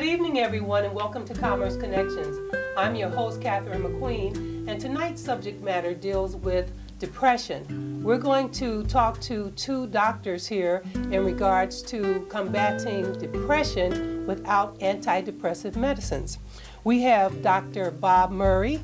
Good evening, everyone, and welcome to Commerce Connections. I'm your host, Catherine McQueen, and tonight's subject matter deals with depression. We're going to talk to two doctors here in regards to combating depression without antidepressive medicines. We have Dr. Bob Murray.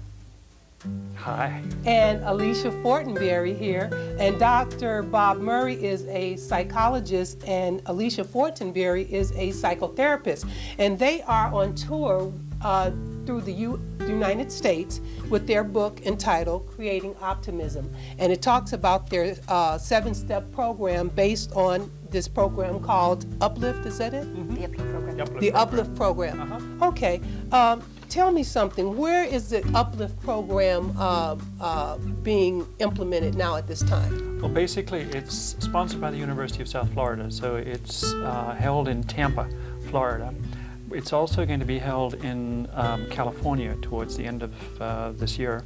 Hi. And Alicia Fortinberry here. And Dr. Bob Murray is a psychologist, and Alicia Fortinberry is a psychotherapist. And they are on tour uh, through the U United States with their book entitled Creating Optimism. And it talks about their uh, seven step program based on this program called Uplift, is that it? Mm -hmm. The Uplift program. The Uplift the program. Uplift program. Uh -huh. Okay. Um, tell me something. Where is the Uplift program uh, uh, being implemented now at this time? Well, basically, it's sponsored by the University of South Florida, so it's uh, held in Tampa, Florida. It's also going to be held in um, California towards the end of uh, this year,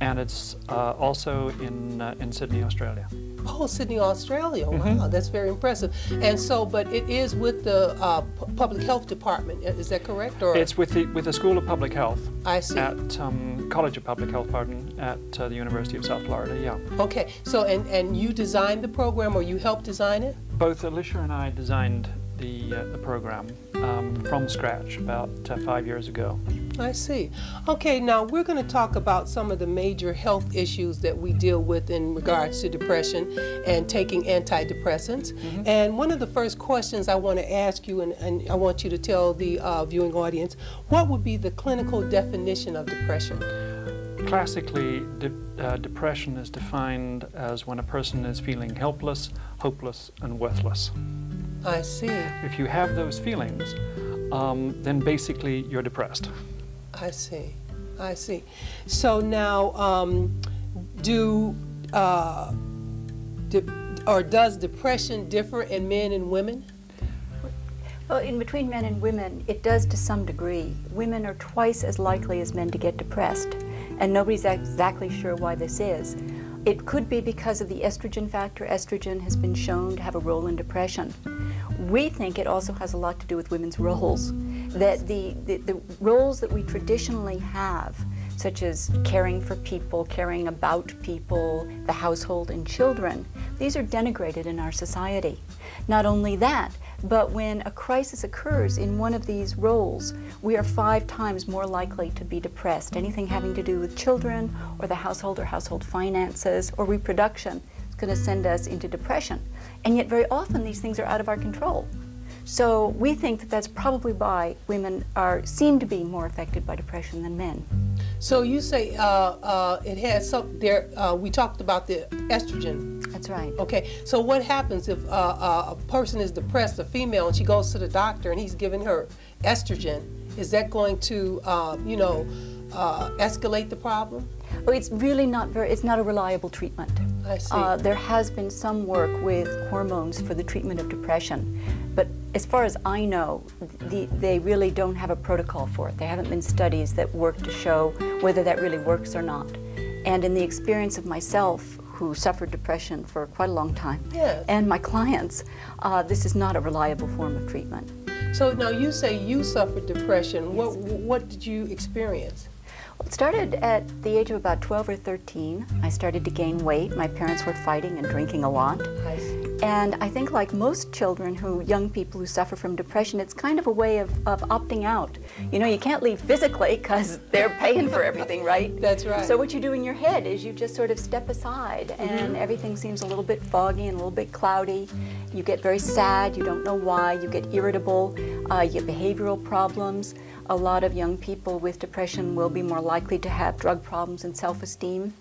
and it's uh, also in, uh, in Sydney, Australia. Oh, Sydney, Australia. Mm -hmm. Wow, that's very impressive. And so, but it is with the uh, public health department. Is that correct? Or it's with the with the School of Public Health. I see. At um, College of Public Health, pardon, at uh, the University of South Florida. Yeah. Okay. So, and and you designed the program, or you helped design it? Both Alicia and I designed the, uh, the program um, from scratch about uh, five years ago. I see. Okay, now we're going to talk about some of the major health issues that we deal with in regards to depression and taking antidepressants. Mm -hmm. And one of the first questions I want to ask you, and, and I want you to tell the uh, viewing audience, what would be the clinical definition of depression? Classically, de uh, depression is defined as when a person is feeling helpless, hopeless, and worthless. I see. If you have those feelings, um, then basically you're depressed. I see. I see. So now, um, do uh, or does depression differ in men and women? Well, in between men and women, it does to some degree. Women are twice as likely as men to get depressed, and nobody's exactly sure why this is. It could be because of the estrogen factor. Estrogen has been shown to have a role in depression. We think it also has a lot to do with women's roles. That the, the, the roles that we traditionally have, such as caring for people, caring about people, the household, and children, these are denigrated in our society. Not only that, but when a crisis occurs in one of these roles, we are five times more likely to be depressed. Anything having to do with children or the household or household finances or reproduction is going to send us into depression. And yet very often these things are out of our control. So we think that that's probably why women are seem to be more affected by depression than men. So you say uh, uh, it has some there. Uh, we talked about the estrogen. That's right. Okay. So what happens if uh, uh, a person is depressed, a female, and she goes to the doctor and he's giving her estrogen? Is that going to, uh, you know, escalate the problem? Well, it's really not very. It's not a reliable treatment. I see. there has been some work with hormones for the treatment of depression, but as far as I know, the, they really don't have a protocol for it. There haven't been studies that work to show whether that really works or not. And in the experience of myself, who suffered depression for quite a long time, yes. and my clients, uh, this is not a reliable form of treatment. So now you say you suffered depression. Yes. What, what did you experience? Well, it started at the age of about 12 or 13. I started to gain weight. My parents were fighting and drinking a lot. I. And I think like most children who, young people who suffer from depression, it's kind of a way of, of opting out. You know, you can't leave physically because they're paying for everything, right? That's right. So what you do in your head is you just sort of step aside and mm -hmm. everything seems a little bit foggy and a little bit cloudy. You get very sad, you don't know why, you get irritable, uh, you get behavioral problems. A lot of young people with depression will be more likely to have drug problems and self-esteem.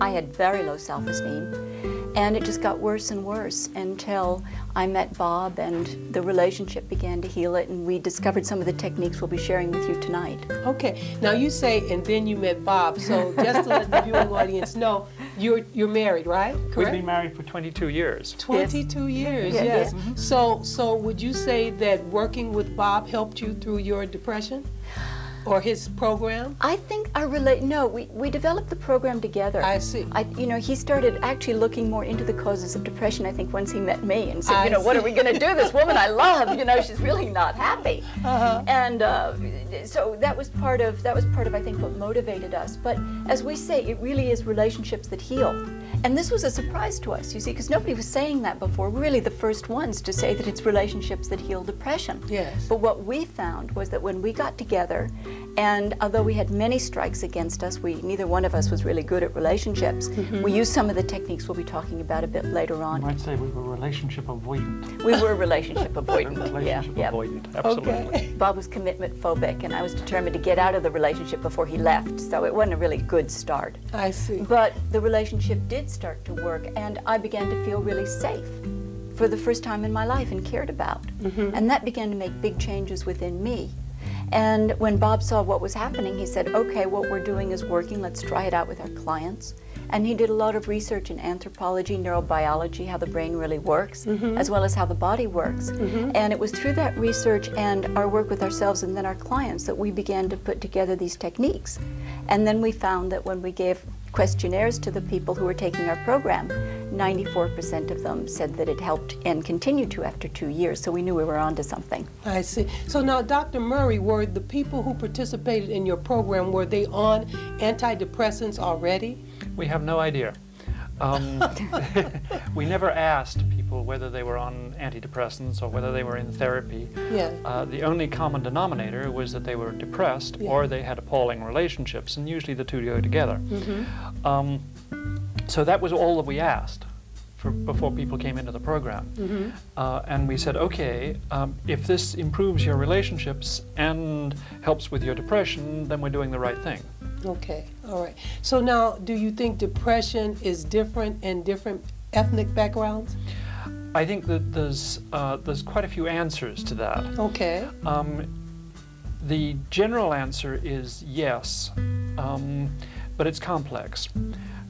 I had very low self-esteem. And it just got worse and worse until I met Bob and the relationship began to heal it and we discovered some of the techniques we'll be sharing with you tonight. Okay, now you say, and then you met Bob, so just to let the viewing audience know, you're, you're married, right? Correct? We've been married for 22 years. 22 yes. years, yes. yes. Mm -hmm. So, so would you say that working with Bob helped you through your depression? Or his program? I think our relate. No, we, we developed the program together. I see. I, you know, he started actually looking more into the causes of depression. I think once he met me and said, I you know, what are we going to do? This woman I love, you know, she's really not happy. Uh-huh. And uh, so that was part of that was part of I think what motivated us. But as we say, it really is relationships that heal. And this was a surprise to us, you see, because nobody was saying that before. We're really the first ones to say that it's relationships that heal depression. Yes. But what we found was that when we got together, and although we had many strikes against us, we neither one of us was really good at relationships. Mm-hmm. We used some of the techniques we'll be talking about a bit later You on. might say we were relationship avoidant. We were relationship avoidant. yeah, relationship yeah. avoidant, absolutely. Okay. Bob was commitment phobic, and I was determined to get out of the relationship before he left. So it wasn't a really good start. I see. But the relationship did start to work, and I began to feel really safe for the first time in my life and cared about. Mm-hmm. And that began to make big changes within me. And when Bob saw what was happening, he said, okay, what we're doing is working, let's try it out with our clients. And he did a lot of research in anthropology, neurobiology, how the brain really works, mm-hmm. as well as how the body works. Mm-hmm. And it was through that research and our work with ourselves and then our clients that we began to put together these techniques. And then we found that when we gave questionnaires to the people who were taking our program, 94% of them said that it helped and continued to after two years. So we knew we were onto something. I see. So now, Dr. Murray, were the people who participated in your program, were they on antidepressants already? We have no idea. Um, we never asked people whether they were on antidepressants or whether they were in therapy. Yeah. Uh, the only common denominator was that they were depressed Yeah. or they had appalling relationships, and usually the two go together. Mm-hmm. Um, so that was all that we asked for, before people came into the program. Mm-hmm. Uh, and we said, okay, um, if this improves your relationships and helps with your depression, then we're doing the right thing. Okay, all right. So now, do you think depression is different in different ethnic backgrounds? I think that there's uh, there's quite a few answers to that. Okay. Um, the general answer is yes, um, but it's complex.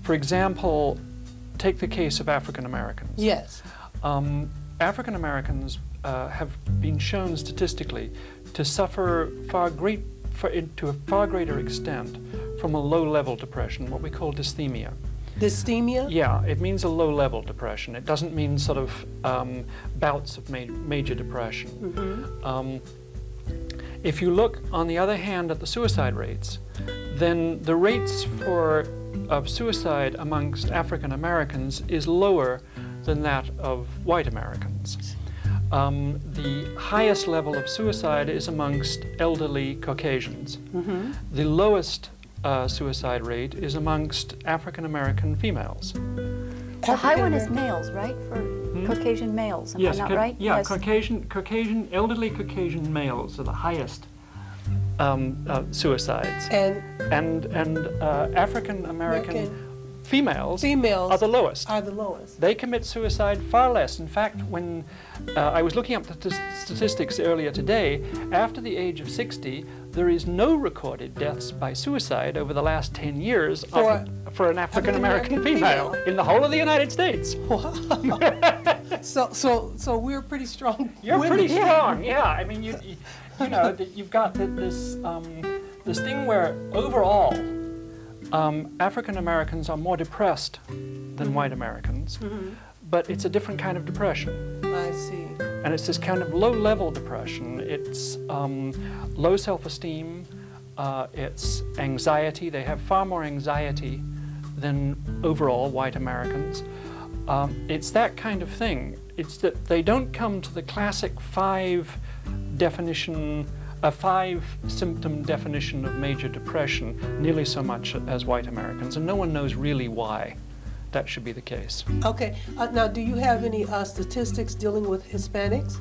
For example, take the case of African Americans. Yes. Um, African Americans uh, have been shown statistically to suffer far great, far, to a far greater extent from a low-level depression, what we call dysthymia. Dysthymia? Yeah, it means a low-level depression. It doesn't mean sort of um, bouts of ma- major depression. Um, if you look, on the other hand, at the suicide rates, then the rates for of suicide amongst African Americans is lower than that of white Americans. Um, the highest level of suicide is amongst elderly Caucasians. The lowest uh, suicide rate is amongst African American females. The high one is males, right? For Caucasian males, am I not Hmm? Ca- right? Yeah, yes. Caucasian, Caucasian, elderly Caucasian males are the highest um, uh, suicides, And and and uh, African American American females females are the lowest. are the lowest. They commit suicide far less. In fact, when uh, I was looking up the t- statistics earlier today, after the age of 60, there is no recorded deaths by suicide over the last 10 years of- For for an African American female female. in the whole of the United States. So, so, so we're pretty strong. You're women. pretty strong, yeah. I mean, you, you, you know, that you've got th- this um, this thing where overall, um, African Americans are more depressed than white Americans, but it's a different kind of depression, I see. and it's this kind of low-level depression. It's um, low self-esteem. Uh, it's anxiety. They have far more anxiety than overall white Americans. Um, it's that kind of thing. It's that they don't come to the classic five definition, a five symptom definition of major depression nearly so much as white Americans, and no one knows really why that should be the case. Okay. Uh, now, do you have any uh, statistics dealing with Hispanics?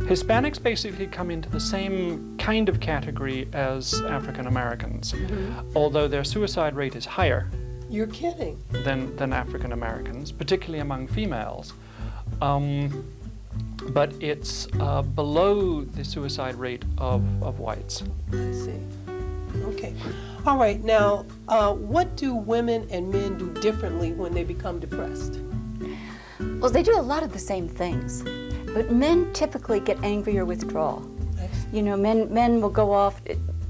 Hispanics basically come into the same kind of category as African Americans, although their suicide rate is higher You're kidding. than, than African Americans, particularly among females. Um, but it's uh, below the suicide rate of, of whites. I see. Okay. All right. Now, uh, what do women and men do differently when they become depressed? Well, they do a lot of the same things, but men typically get angry or withdraw. I. You know, men men will go off.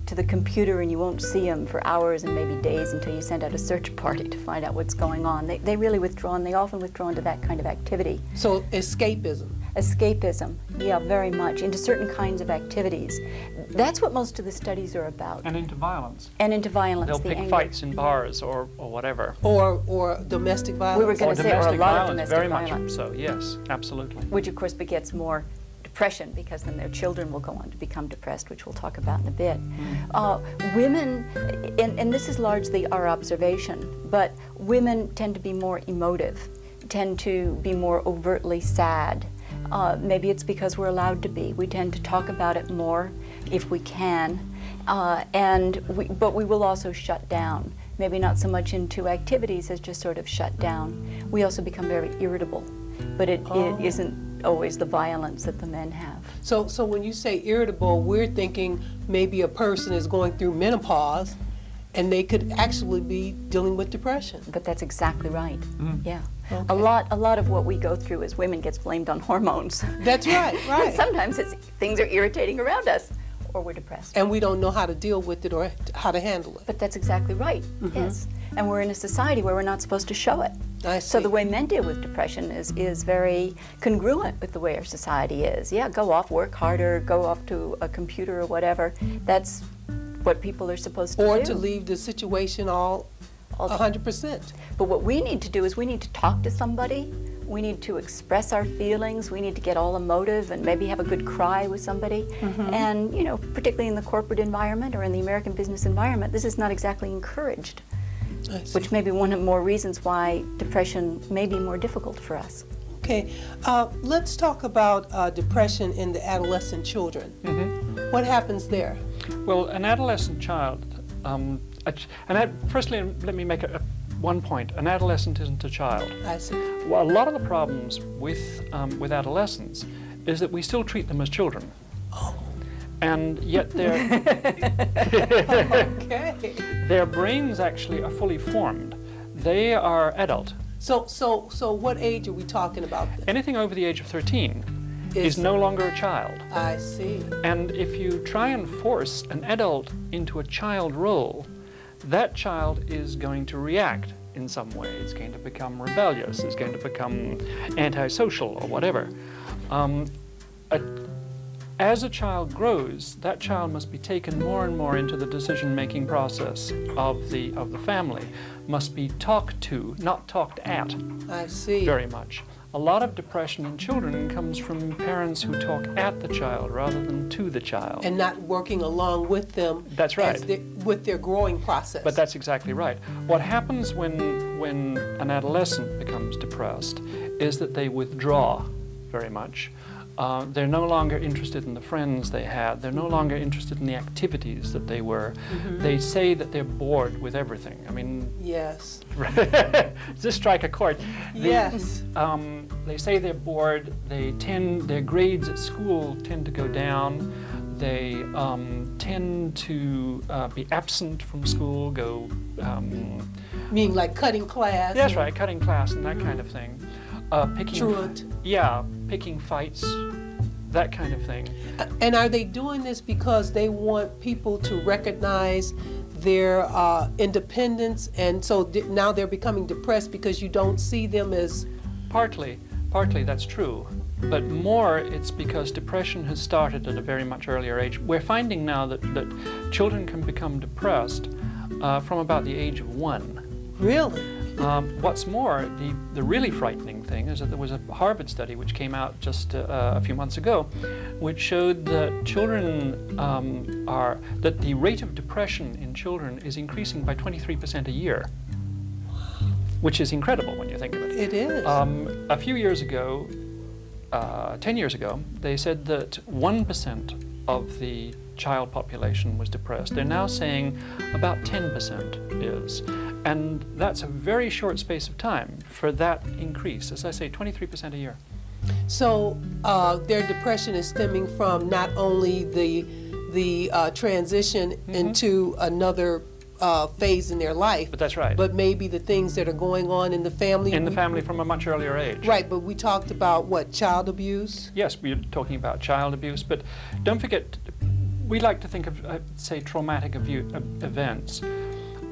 to the computer and you won't see them for hours and maybe days until you send out a search party to find out what's going on. They, they really withdraw and they often withdraw into that kind of activity. So escapism. Escapism, yeah, very much, into certain kinds of activities. That's what most of the studies are about. And into violence. And into violence. They'll the pick anger. fights in bars or, or whatever. Or, or domestic violence. We were gonna say, or a domestic lot of violence, domestic very violence. much so, yes, absolutely. which of course begets more depression because then their children will go on to become depressed, which we'll talk about in a bit. Uh, women, and, and this is largely our observation, but women tend to be more emotive, tend to be more overtly sad. Uh, maybe it's because we're allowed to be. We tend to talk about it more if we can, uh, and we, but we will also shut down. Maybe not so much into activities as just sort of shut down. We also become very irritable, but it, Oh. it isn't always the violence that the men have. So, so when you say irritable, we're thinking maybe a person is going through menopause and they could actually be dealing with depression. But that's exactly right. Yeah. Okay. A lot a lot of what we go through as women gets blamed on hormones. That's right, right. Sometimes it's things are irritating around us or we're depressed. and we don't know how to deal with it or how to handle it. But that's exactly right. Mm-hmm. Yes. And we're in a society where we're not supposed to show it. I So the way men deal with depression is, is very congruent with the way our society is. Yeah, go off, work harder, go off to a computer or whatever. That's what people are supposed to or do. Or to leave the situation all All- 100%. But what we need to do is we need to talk to somebody. We need to express our feelings. We need to get all emotive and maybe have a good cry with somebody. Mm-hmm. And, you know, particularly in the corporate environment or in the American business environment, this is not exactly encouraged, which may be one of more reasons why depression may be more difficult for us. Okay, uh, let's talk about uh, depression in the adolescent children. Mm-hmm. What happens there? Well, an adolescent child, um, a ch- an ad- firstly, let me make a, a, one point. An adolescent isn't a child. I see. Well, a lot of the problems with, um, with adolescents is that we still treat them as children. Oh. And yet their, Okay. their brains actually are fully formed. They are adult. So, so, so what age are we talking about? then? Anything over the age of 13 Is- is no longer a child. I see. And if you try and force an adult into a child role, that child is going to react in some way. It's going to become rebellious, it's going to become antisocial or whatever. Um, a, as a child grows, that child must be taken more and more into the decision-making process of the, of the family, must be talked to, not talked at I see. very much. A lot of depression in children comes from parents who talk at the child rather than to the child. And not working along with them. That's right. as they- with their growing process. But that's exactly right. What happens when, when an adolescent becomes depressed is that they withdraw very much. Uh, they're no longer interested in the friends they had. They're no longer interested in the activities that they were. They say that they're bored with everything. I mean, Yes. does this strike a chord? They- Yes. um, they say they're bored. They tend their grades at school tend to go down. They um, tend to uh, be absent from school. Go. Um, Meaning like cutting class. that's right, cutting class and that kind of thing. Uh, picking. Truant. Yeah, picking fights, that kind of thing. And are they doing this because they want people to recognize their uh, independence, and so di- now they're becoming depressed because you don't see them as Partly, partly that's true, but more it's because depression has started at a very much earlier age. We're finding now that, that children can become depressed uh, from about the age of one. really. Um, what's more, the, the really frightening thing is that there was a Harvard study which came out just uh, a few months ago, which showed that children um, are, that the rate of depression in children is increasing by 23% a year, which is incredible when you think of it. It is. Um, a few years ago, uh, 10 years ago, they said that 1% of the child population was depressed. They're now saying about 10% is. And that's a very short space of time for that increase. As I say, 23% a year. So uh, their depression is stemming from not only the the uh, transition Mm-hmm. into another uh, phase in their life, But that's right. but maybe the things that are going on in the family. in the We- family from a much earlier age. Right, but we talked about what child abuse. Yes, we're talking about child abuse, but don't forget, we like to think of, uh, say, traumatic events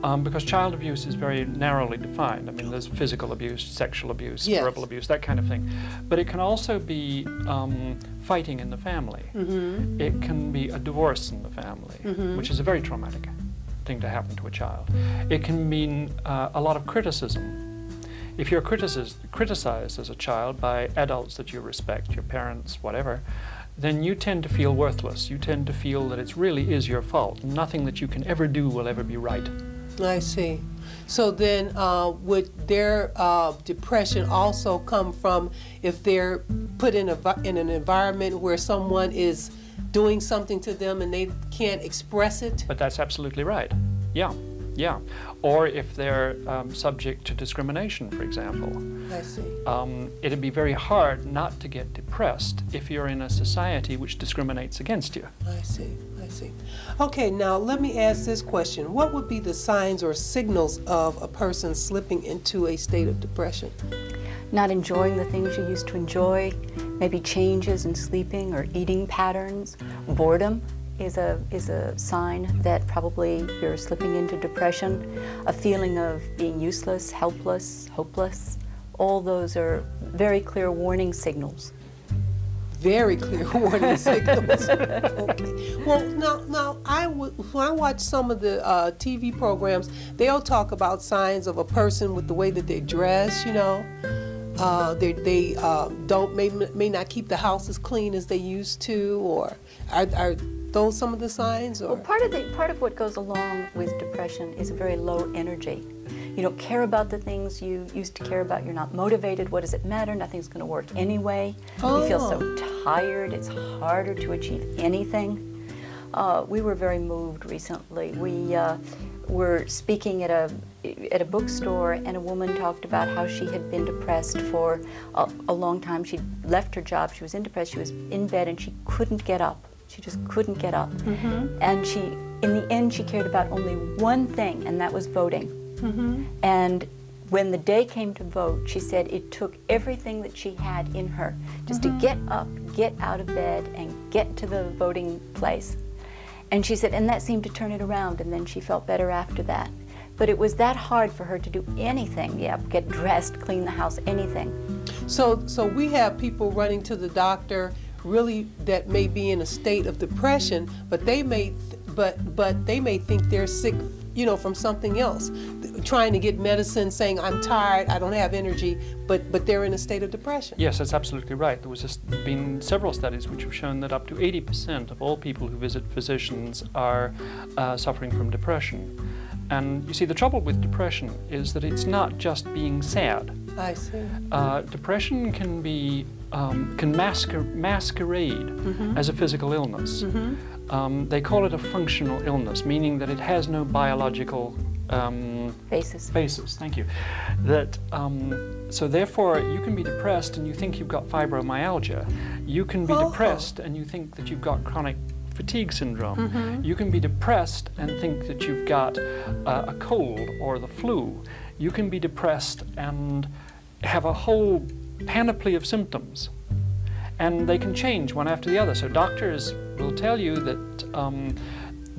um, because child abuse is very narrowly defined. I mean, there's physical abuse, sexual abuse, Yes. verbal abuse, that kind of thing. But it can also be um, fighting in the family. Mm-hmm. It can be a divorce in the family, which is a very traumatic thing to happen to a child. It can mean uh, a lot of criticism. If you're criticis- criticized as a child by adults that you respect, your parents, whatever, then you tend to feel worthless. You tend to feel that it really is your fault. Nothing that you can ever do will ever be right. I see. So then, uh, would their uh, depression also come from if they're put in a in an environment where someone is doing something to them and they can't express it? But that's absolutely right. Yeah, yeah. Or if they're um, subject to discrimination, for example. I see. Um, it'd be very hard not to get depressed if you're in a society which discriminates against you. I see. I see. Okay, now let me ask this question: What would be the signs or signals of a person slipping into a state of depression? Not enjoying the things you used to enjoy, maybe changes in sleeping or eating patterns, boredom is a is a sign that probably you're slipping into depression, a feeling of being useless, helpless, hopeless. All those are very clear warning signals. Very clear warning signals. okay. Well, now, now I would when I watch some of the uh, TV programs, they'll talk about signs of a person with the way that they dress. You know, uh, they they um, don't may may not keep the house as clean as they used to, or are, are those some of the signs? Or Well, part of the part of what goes along with depression is a very low energy. You don't care about the things you used to care about. You're not motivated. What does it matter? Nothing's going to work anyway. You feel so tired. It's harder to achieve anything. Uh, we were very moved recently. We uh, were speaking at a at a bookstore, and a woman talked about how she had been depressed for a, a long time. She left her job. She was in depression. She was in bed, and she couldn't get up. She just couldn't get up. And she, in the end, she cared about only one thing, and that was voting. Mm-hmm. And when the day came to vote, she said it took everything that she had in her just to mm-hmm. get up, get out of bed, and get to the voting place. And she said, and that seemed to turn it around, and then she felt better after that. But it was that hard for her to do anything. Yeah, get dressed, clean the house, anything. So, so we have people running to the doctor really that may be in a state of depression, but they may, th- but but they may think they're sick, you know, from something else, trying to get medicine, saying I'm tired, I don't have energy, but but they're in a state of depression. Yes, that's absolutely right. There was just been several studies which have shown that up to 80% of all people who visit physicians are uh, suffering from depression. And you see, the trouble with depression is that it's not just being sad. I see. Uh, depression can be um, can masquer- masquerade as a physical illness. Um, they call it a functional illness, meaning that it has no biological um, Basis. basis. Thank you. That um, so therefore you can be depressed and you think you've got fibromyalgia. You can be Oh. depressed and you think that you've got chronic fatigue syndrome. You can be depressed and think that you've got uh, a cold or the flu. You can be depressed and have a whole panoply of symptoms. And they can change one after the other. So doctors will tell you that um,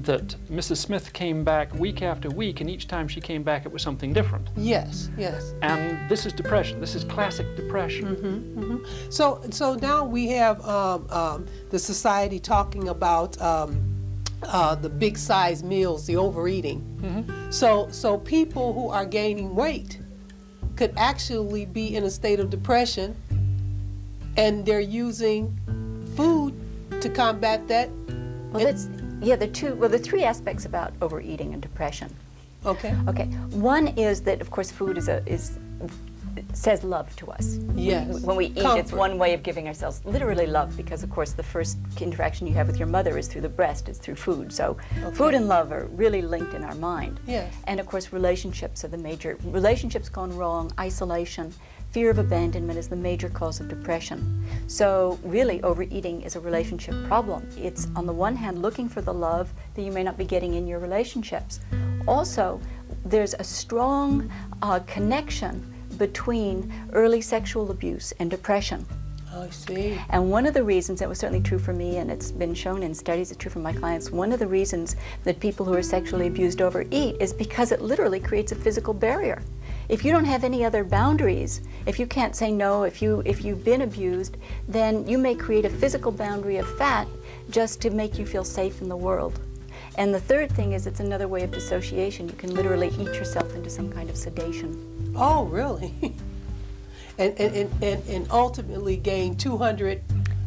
that Mrs. Smith came back week after week, and each time she came back, it was something different. Yes, yes. And this is depression. This is classic depression. So so now we have um, um, the society talking about um, uh, the big size meals, the overeating. So so people who are gaining weight could actually be in a state of depression, and they're using food to combat that. Well, that's yeah. The two well, the three aspects about overeating and depression. Okay. Okay, one is that of course food is a is says love to us. Yes. When we eat, it's one way of giving ourselves literally love because of course the first interaction you have with your mother is through the breast, it's through food. So food and love are really linked in our mind. Yes. And of course relationships are the major relationships gone wrong, isolation, fear of abandonment is the major cause of depression. So really overeating is a relationship problem. It's on the one hand looking for the love that you may not be getting in your relationships. Also, there's a strong uh, connection between early sexual abuse and depression. I see. And one of the reasons, it was certainly true for me, and it's been shown in studies, it's true for my clients, one of the reasons that people who are sexually abused overeat is because it literally creates a physical barrier. If you don't have any other boundaries, if you can't say no, if, you, if you've been abused, then you may create a physical boundary of fat just to make you feel safe in the world. And the third thing is it's another way of dissociation. You can literally eat yourself into some kind of sedation. Oh, really? and, and, and, and, ultimately gain 200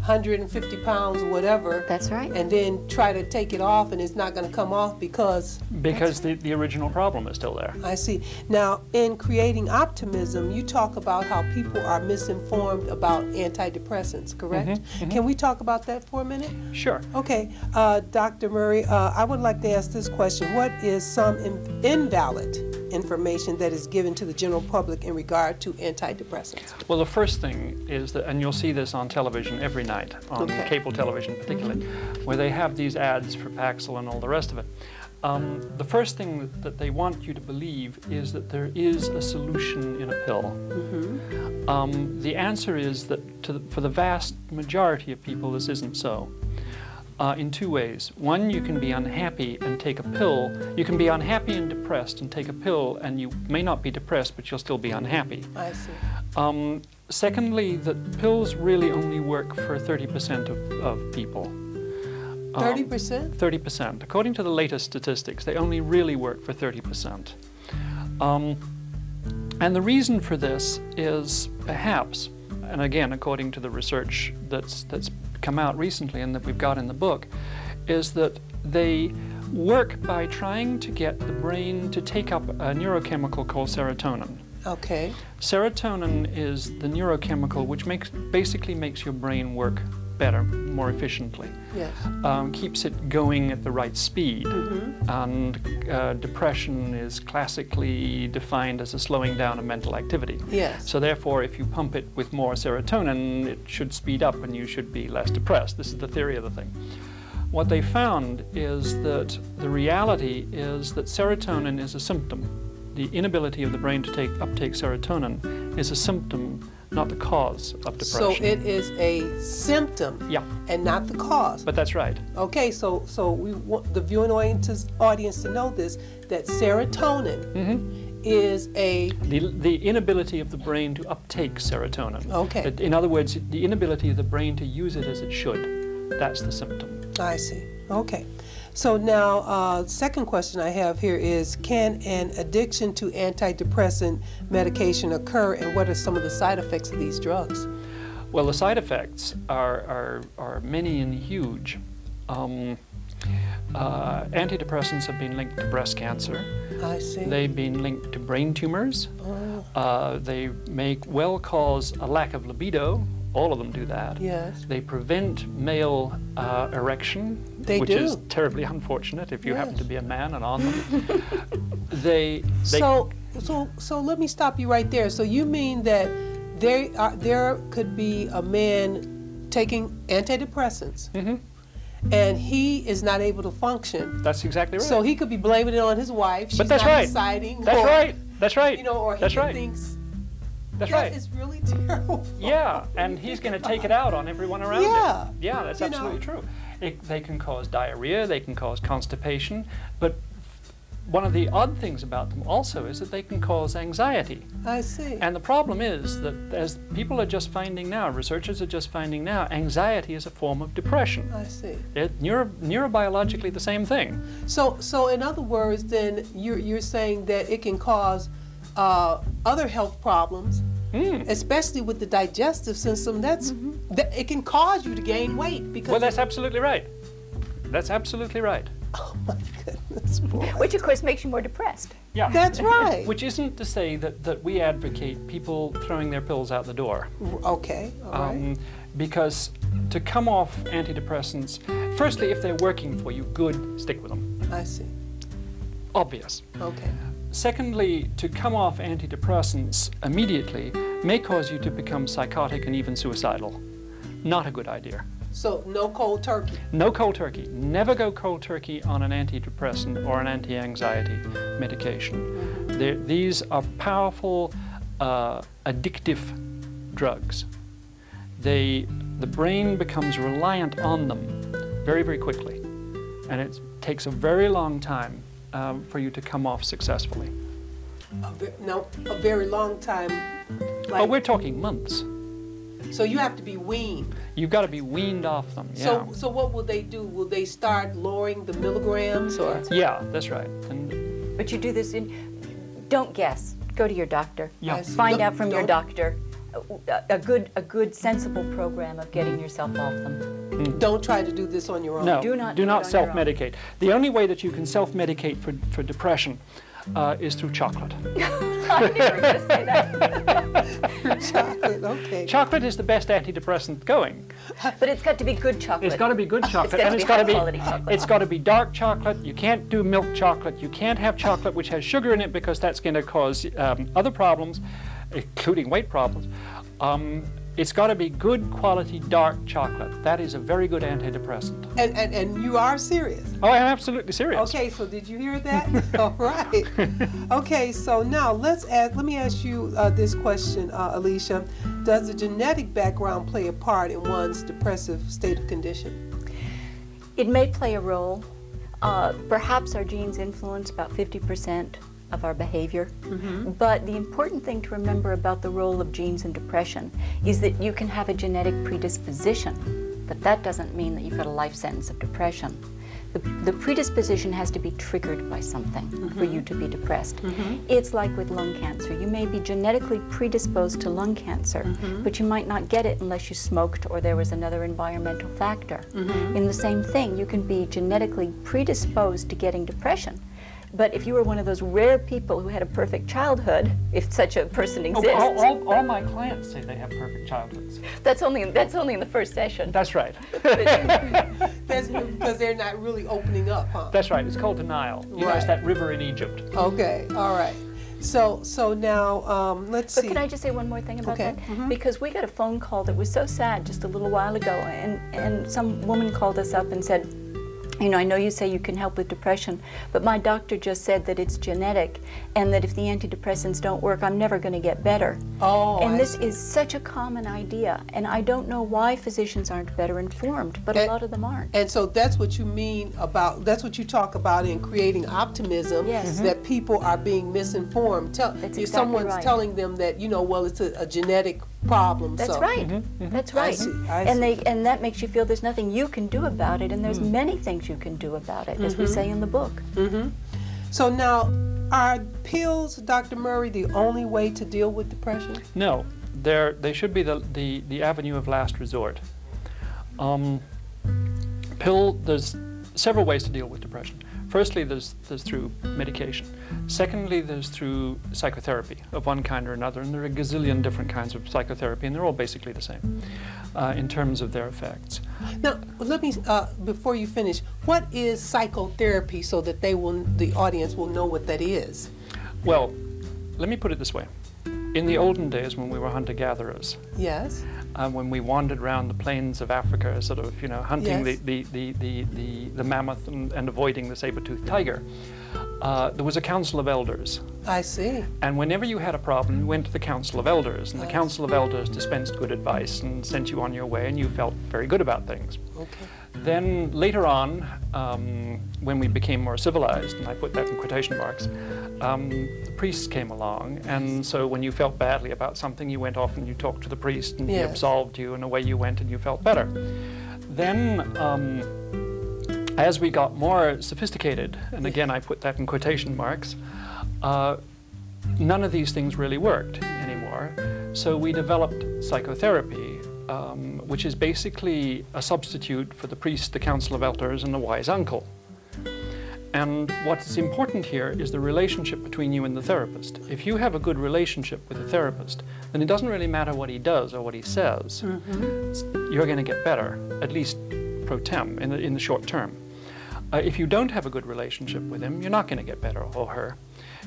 150 pounds or whatever. That's right. And then try to take it off and it's not going to come off because. Because the, the original problem is still there. I see. Now, in creating optimism, you talk about how people are misinformed about antidepressants, correct? Mm-hmm, Can we talk about that for a minute? Sure. Okay, uh, Dr. Murray, uh, I would like to ask this question. What is some in- invalid information that is given to the general public in regard to antidepressants? Well, the first thing is that, and you'll see this on television every night, on Okay. cable television particularly, where they have these ads for Paxil and all the rest of it. Um, the first thing that, they want you to believe is that there is a solution in a pill. Um, the answer is that to the, for the vast majority of people, this isn't so. Uh, in two ways. One, you can be unhappy and take a pill. You can be unhappy and depressed and take a pill, and you may not be depressed, but you'll still be unhappy. I see. Um, secondly, that pills really only work for 30% of, of people. Um, 30%? 30%. According to the latest statistics, they only really work for 30%. Um, and the reason for this is perhaps, and again, according to the research that's, that's come out recently and that we've got in the book, is that they work by trying to get the brain to take up a neurochemical called serotonin. Okay. Serotonin is the neurochemical which makes basically makes your brain work better, more efficiently, Yes. um, keeps it going at the right speed. Mm-hmm. And uh, depression is classically defined as a slowing down of mental activity. Yes. So therefore, if you pump it with more serotonin, it should speed up and you should be less depressed. This is the theory of the thing. What they found is that the reality is that serotonin is a symptom. The inability of the brain to take uptake serotonin is a symptom, not the cause of depression. So it is a symptom yeah, and not the cause. but that's right. Okay, so so we want the viewing audience audience to know this that serotonin Mm-hmm. is a The, the inability of the brain to uptake serotonin. Okay. In other words, the inability of the brain to use it as it should. That's the symptom. I see. Okay. So now, uh, second question I have here is: Can an addiction to antidepressant medication occur, and what are some of the side effects of these drugs? Well, the side effects are, are, are many and huge. Um, uh, antidepressants have been linked to breast cancer. I see. They've been linked to brain tumors. oh, Uh, they may well cause a lack of libido. All of them do that. yes. They prevent male uh, erection, They which is terribly unfortunate if you happen to be a man and on them. they, they So, so, so let me stop you right there. So you mean that there, are, there could be a man taking antidepressants, Mhm. and he is not able to function. that's exactly right. So he could be blaming it on his wife. She's but that's right. deciding. That's or, right. That's right. You know, or he that's right. thinks that's that right. is really terrible. Yeah, and he's going to take it out on everyone around Yeah. him. Yeah, that's You know. absolutely true. It, they can cause diarrhea, they can cause constipation, but one of the odd things about them also is that they can cause anxiety. I see. And the problem is that as people are just finding now, researchers are just finding now, anxiety is a form of depression. I see. It, neuro, neurobiologically the same thing. So, so in other words, then you're you're saying that it can cause uh, other health problems, Mm. especially with the digestive system. That's that it can cause you to gain weight because. Well, that's absolutely right. That's absolutely right. oh my goodness, boy. Which, of course, makes you more depressed. Yeah. That's right. Which isn't to say that, that we advocate people throwing their pills out the door. Okay. All right. Um, because to come off antidepressants, firstly, if they're working for you, good, stick with them. I see. Obvious. Okay. Secondly, to come off antidepressants immediately may cause you to become psychotic and even suicidal. Not a good idea. So no cold turkey. No cold turkey. Never go cold turkey on an antidepressant or an anti anxiety medication. They're, these are powerful, uh, addictive drugs. they, the brain becomes reliant on them very, very quickly. And it takes a very long time um, for you to come off successfully. A ve- No, a very long time. oh, we're talking months. so you have to be weaned. You've got to be weaned off them. Yeah. So, so what will they do? Will they start lowering the milligrams or? yeah, that's right. And But you do this in, don't guess. Go to your doctor. Yeah. Yes. Find Don't- out from your doctor a, a good, a good, sensible program of getting yourself off them. Don't try to do this on your own. no, Do not do do not on your own. self-medicate. The only way that you can self-medicate for, for depression uh, is through chocolate. I knew you were going to say that. Chocolate, okay. Chocolate is the best antidepressant going. But it's got to be good chocolate. It's got to be good chocolate, gotta and it's got to be high-quality chocolate. it's got to be dark chocolate. You can't do milk chocolate. You can't have chocolate which has sugar in it because that's going to cause um, other problems, including weight problems. Um, it's got to be good quality dark chocolate. That is a very good antidepressant. And, and, and you are serious? Oh, I'm absolutely serious. Okay, so did you hear that? All right. Okay, so now let's ask, let me ask you uh, this question, uh, Alicia. Does the genetic background play a part in one's depressive state of condition? It may play a role. Uh, perhaps our genes influence about 50% of our behavior. Mm-hmm. But the important thing to remember about the role of genes in depression is that you can have a genetic predisposition, but that doesn't mean that you've got a life sentence of depression. The, the predisposition has to be triggered by something for mm-hmm. you to be depressed. Mm-hmm. It's like with lung cancer. You may be genetically predisposed to lung cancer, but you might not get it unless you smoked or there was another environmental factor. In the same thing, you can be genetically predisposed to getting depression. But if you were one of those rare people who had a perfect childhood, if such a person Oh, exists, all, all, all my clients say they have perfect childhoods. that's only that's only in the first session. That's right. That's because they're not really opening up, huh? That's right. It's called denial. You know, it's Right. that river in Egypt. Okay, all right. So, so now, um, let's But see. can I just say one more thing about Okay, that? Because we got a phone call that was so sad just a little while ago, and, and some woman called us up and said, you know, I know you say you can help with depression, but my doctor just said that it's genetic and that if the antidepressants don't work, I'm never going to get better. Oh, and I this see. is such a common idea, and I don't know why physicians aren't better informed, but a lot of them aren't. And so that's what you mean about, that's what you talk about in creating optimism. Yes. Mm-hmm. That people are being misinformed. Tell, That's if exactly someone's right. telling them that, you know, well, it's a, a genetic problem. That's so. right. Mm-hmm, That's I right. see, I and see. they and that makes you feel there's nothing you can do about it, and there's Mm. many things you can do about it, as we Mm-hmm. say in the book. So now, are pills, Dr. Murray, the only way to deal with depression? No, they're, they should be the, the, the avenue of last resort. Um, pill, there's several ways to deal with depression. Firstly, there's, there's through medication. Secondly, there's through psychotherapy of one kind or another, and there are a gazillion different kinds of psychotherapy, and they're all basically the same uh, in terms of their effects. Now, let me, uh, before you finish, what is psychotherapy so that they will, the audience will know what that is? Well, let me put it this way. In the olden days when we were hunter-gatherers, Yes? Uh, when we wandered around the plains of Africa, sort of, you know, hunting Yes. the, the, the, the, the, mammoth and, and avoiding the saber-toothed tiger, uh, there was a council of elders. I see. And whenever you had a problem, you went to the council of elders, and the council of elders dispensed good advice and sent you on your way, and you felt very good about things. Okay. Then later on, um, when we became more civilized, and I put that in quotation marks, um, the priests came along, and so when you felt badly about something, you went off and you talked to the priest, and he absolved you, and away you went, and you felt better. Then, um, as we got more sophisticated, and again I put that in quotation marks, uh, none of these things really worked anymore. So we developed psychotherapy, um, which is basically a substitute for the priest, the council of elders, and the wise uncle. And what's important here is the relationship between you and the therapist. If you have a good relationship with the therapist, then it doesn't really matter what he does or what he says. S- You're going to get better, at least pro tem, in the, in the short term. Uh, if you don't have a good relationship with him, you're not going to get better, or her.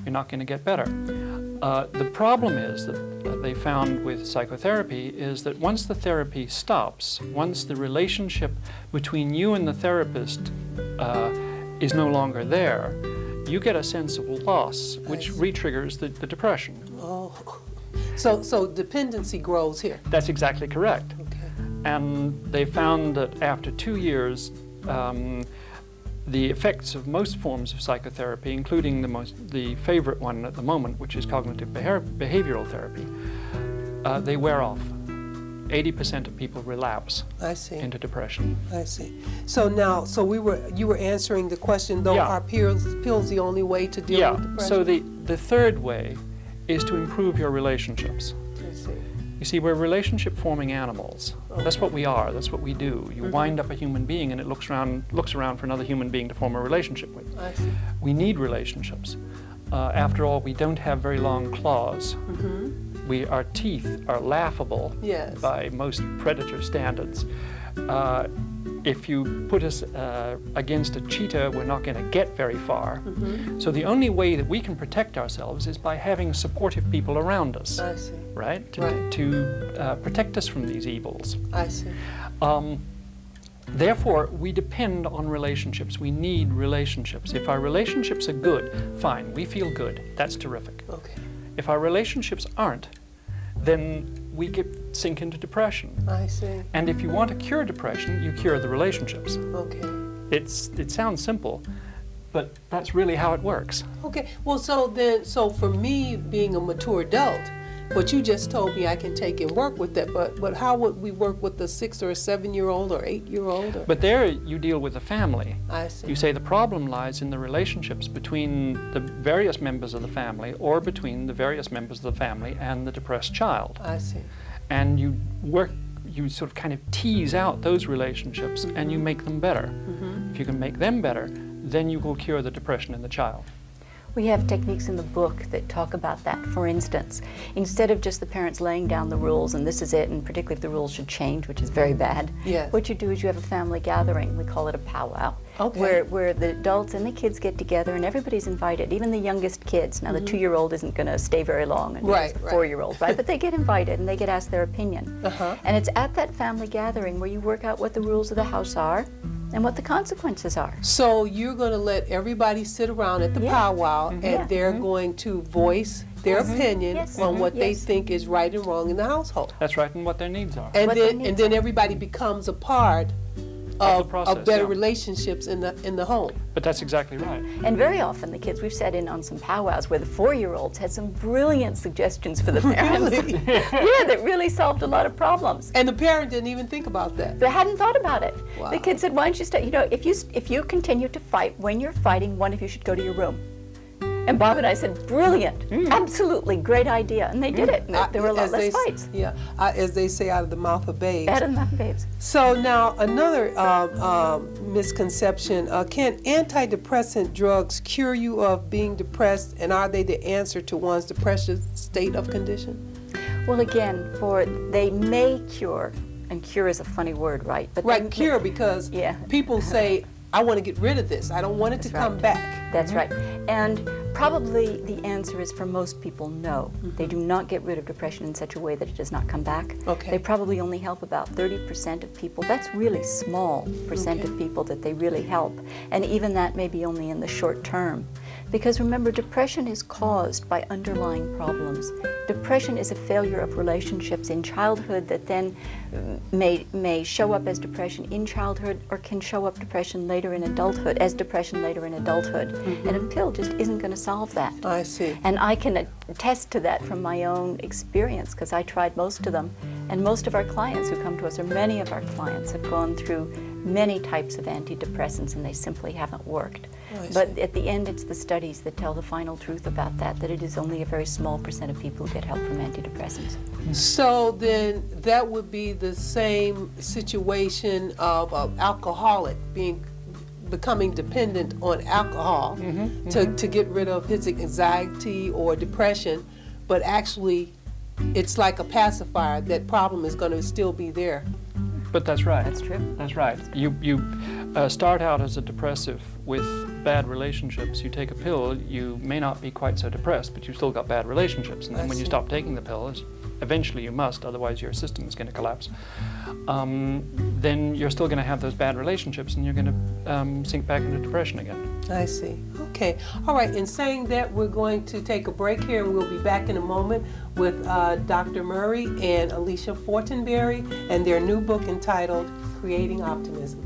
You're not going to get better. Uh, the problem is that, they found with psychotherapy is that once the therapy stops, once the relationship between you and the therapist uh, is no longer there, you get a sense of loss, which re-triggers the, the depression. Oh. So, so dependency grows here. That's exactly correct. Okay. and they found that after two years, um, the effects of most forms of psychotherapy, including the most the favorite one at the moment, which is cognitive behavior, behavioral therapy, uh, they wear off. 80% of people relapse I see. into depression. I see. So now, so we were, you were answering the question, though, Yeah. are pills, pills the only way to deal yeah. with depression? So the the third way is to improve your relationships. You see, we're relationship forming animals. That's what we are. That's what we do. You wind up a human being and it looks around looks around for another human being to form a relationship with. I see. We need relationships. Uh, after all, we don't have very long claws. We, our teeth are laughable Yes. by most predator standards. Uh, if you put us uh, against a cheetah, we're not going to get very far. So the only way that we can protect ourselves is by having supportive people around us, I see. right? To, Right. to uh, protect us from these evils. I see. Um, therefore, we depend on relationships. We need relationships. If our relationships are good, fine, we feel good. That's terrific. Okay. If our relationships aren't, then we get sink into depression. I see. And if you want to cure depression, you cure the relationships. Okay. It's it sounds simple, but that's really how it works. Okay. Well, so then, so for me being a mature adult, what you just told me I can take and work with that, but but how would we work with a six or a seven year old or eight year old? Or, But there you deal with the family. I see. You say the problem lies in the relationships between the various members of the family or between the various members of the family and the depressed child. I see. And you work you sort of kind of tease out those relationships and you mm-hmm. make them better. Mm-hmm. If you can make them better, then you will cure the depression in the child. We have techniques in the book that talk about that. For instance, instead of just the parents laying down the rules and this is it, and particularly if the rules should change, which is very bad, Yes. what you do is you have a family gathering. We call it a powwow. Okay. Where, where the adults and the kids get together and everybody's invited, even the youngest kids. Now, the two year old isn't going to stay very long, and Mm-hmm. Right, the right. four year old, right? But they get invited and they get asked their opinion. Uh-huh. And it's at that family gathering where you work out what the rules of the house are and what the consequences are. So you're going to let everybody sit around at the Yeah. powwow, mm-hmm. and Yeah. they're mm-hmm. going to voice their mm-hmm. opinion Yes. on what they think is right and wrong in the household. That's right, and what their needs are. and What their then needs and then are. everybody becomes a part the of, process, of better yeah. relationships in the in the home. But that's exactly right. And very often the kids, we've sat in on some powwows where the four-year-olds had some brilliant suggestions for the parents. Really? yeah, that really solved a lot of problems. And the parent didn't even think about that. They hadn't thought about it. Wow. The kid said, "Why don't you stay? You know, if you if you continue to fight, when you're fighting, one of you should go to your room." And Bob and I said, "Brilliant, absolutely great idea," and they did it. And I- there were a lot less they fights. Yeah, I, as they say out of the mouth of babes. Bad enough, babes. So now another um, um, misconception: uh, Can antidepressant drugs cure you of being depressed, and are they the answer to one's depressive state of condition? Well, again, for they may cure, and cure is a funny word, right? But Right, may- cure because Yeah. people say, "I want to get rid of this. I don't want it to come right. back." That's mm-hmm. right. And probably the answer is for most people, no. Mm-hmm. They do not get rid of depression in such a way that it does not come back. Okay. They probably only help about 30% of people. That's really small percent of people that they really help. And even that may be only in the short term. Because remember, depression is caused by underlying problems. Depression is a failure of relationships in childhood that then mm, may, may show up as depression in childhood or can show up depression later in adulthood, as depression later in adulthood. And a pill just isn't going to solve that. I see. And I can attest to that from my own experience because I tried most of them. And most of our clients who come to us, or many of our clients, have gone through many types of antidepressants and they simply haven't worked. Oh, but at the end, it's the studies that tell the final truth about that, that it is only a very small percent of people who get help from antidepressants. So then that would be the same situation of an alcoholic being becoming dependent on alcohol mm-hmm, to, mm-hmm. to get rid of his anxiety or depression, but actually it's like a pacifier. That problem is going to still be there. But that's right. That's true. That's right. You you uh, start out as a depressive with bad relationships. You take a pill, you may not be quite so depressed, but you've still got bad relationships. And then I when you stop taking the pill, it's eventually you must, otherwise your system is going to collapse, um, then you're still going to have those bad relationships and you're going to um, sink back into depression again. I see. Okay. All right. In saying that, we're going to take a break here and we'll be back in a moment with uh, Dr. Murray and Alicia Fortinberry and their new book entitled Creating Optimism.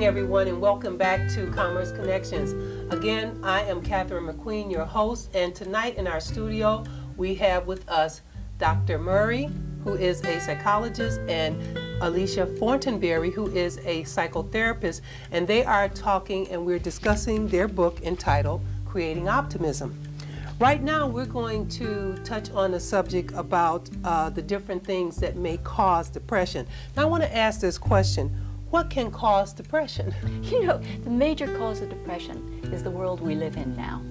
Evening, everyone, and welcome back to Commerce Connections. Again, I am Catherine McQueen, your host, and tonight in our studio we have with us Dr. Murray, who is a psychologist, and Alicia Fortinberry, who is a psychotherapist, and they are talking and we're discussing their book entitled Creating Optimism. Right now, we're going to touch on a subject about uh, the different things that may cause depression. Now, I want to ask this question what can cause depression? You know, the major cause of depression is the world we live in now.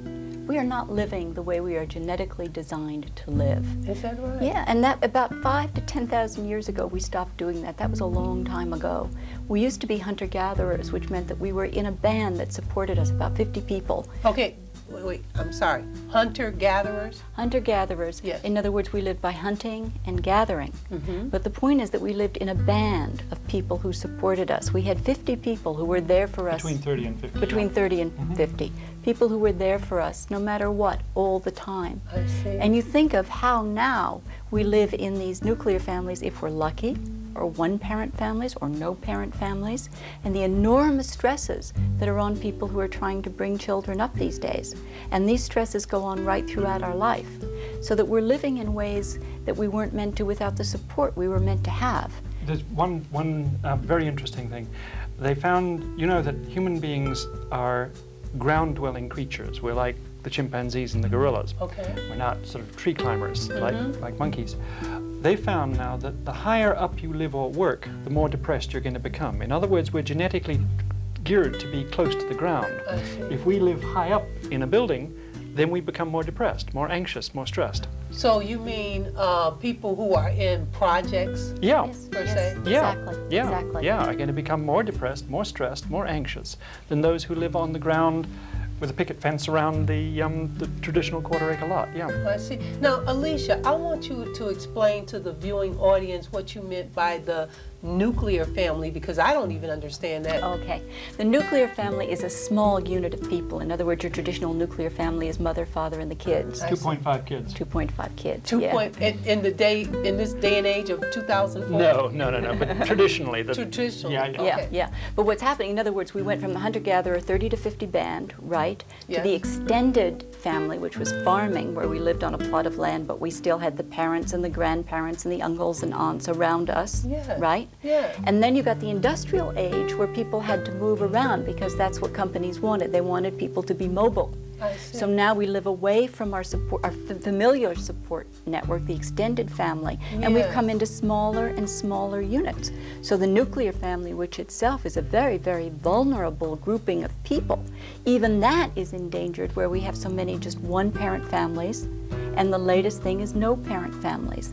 We are not living the way we are genetically designed to live. Is that right? Yeah, and that about five to 10,000 years ago, we stopped doing that. That was a long time ago. We used to be hunter-gatherers, which meant that we were in a band that supported us, about 50 people. Okay, wait, wait, I'm sorry. Hunter gatherers? Hunter gatherers. Yes. In other words, we lived by hunting and gathering. Mm-hmm. But the point is that we lived in a band of people who supported us. We had 50 people who were there for us. Between 30 and 50. Between 30 and 50. People who were there for us no matter what, all the time. I see. And you think of how now we live in these nuclear families if we're lucky, or one parent families, or no parent families, and the enormous stresses that are on people who are trying to bring children up these days. And these stresses go on right throughout our life. So that we're living in ways that we weren't meant to without the support we were meant to have. There's one, one uh, very interesting thing. They found, you know, that human beings are ground dwelling creatures. We're like the chimpanzees and the gorillas. Okay. We're not sort of tree climbers like, like monkeys. They found now that the higher up you live or work, the more depressed you're going to become. In other words, we're genetically geared to be close to the ground. If we live high up in a building, then we become more depressed, more anxious, more stressed. So you mean uh, people who are in projects? Yeah. Yes, Per yes, se? Yeah, Exactly. yeah, Exactly. yeah, are going to become more depressed, more stressed, more anxious than those who live on the ground with a picket fence around the, um, the traditional quarter acre lot. Yeah. I see. Now, Alicia, I want you to explain to the viewing audience what you meant by the nuclear family because I don't even understand that. Okay. The nuclear family is a small unit of people. In other words, your traditional nuclear family is mother, father, and the kids. 2.5 kids. 2.5 kids. Two yeah. point in, in the day in this day and age of 2004. No, no, no, no. But traditionally, the Traditionally, Yeah, yeah. Yeah, Okay. yeah. But what's happening, in other words, we went from the hunter-gatherer 30 to 50 band, right, Yes. to the extended family, which was farming, where we lived on a plot of land, but we still had the parents and the grandparents and the uncles and aunts around us, Yeah. right? Yeah. And then you got the industrial age, where people had to move around because that's what companies wanted. They wanted people to be mobile. So now we live away from our support, our f- familiar support network, the extended family, and we've come into smaller and smaller units. So the nuclear family, which itself is a very, very vulnerable grouping of people, even that is endangered where we have so many just one parent families, and the latest thing is no parent families.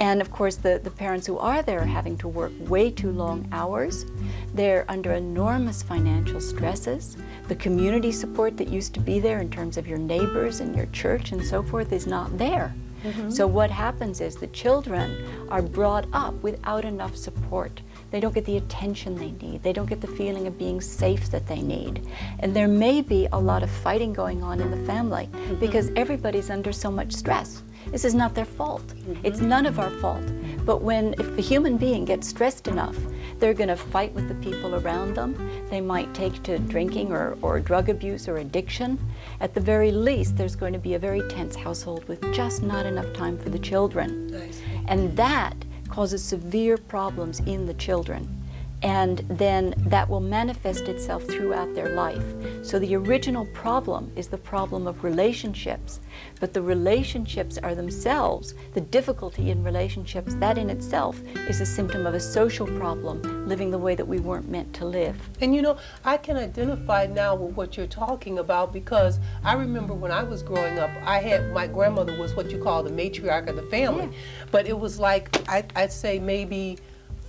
And of course, the, the parents who are there are having to work way too long hours. They're under enormous financial stresses. The community support that used to be there in terms of your neighbors and your church and so forth is not there. Mm-hmm. So, what happens is the children are brought up without enough support. They don't get the attention they need. They don't get the feeling of being safe that they need. And there may be a lot of fighting going on in the family mm-hmm. because everybody's under so much stress. This is not their fault. Mm-hmm. It's none of our fault. But when if a human being gets stressed enough, they're going to fight with the people around them. They might take to drinking or, or drug abuse or addiction. At the very least, there's going to be a very tense household with just not enough time for the children. And that causes severe problems in the children. And then that will manifest itself throughout their life. So the original problem is the problem of relationships, but the relationships are themselves, the difficulty in relationships, that in itself is a symptom of a social problem, living the way that we weren't meant to live. And you know, I can identify now with what you're talking about because I remember when I was growing up, I had my grandmother was what you call the matriarch of the family, Yeah. but it was like I, I'd say maybe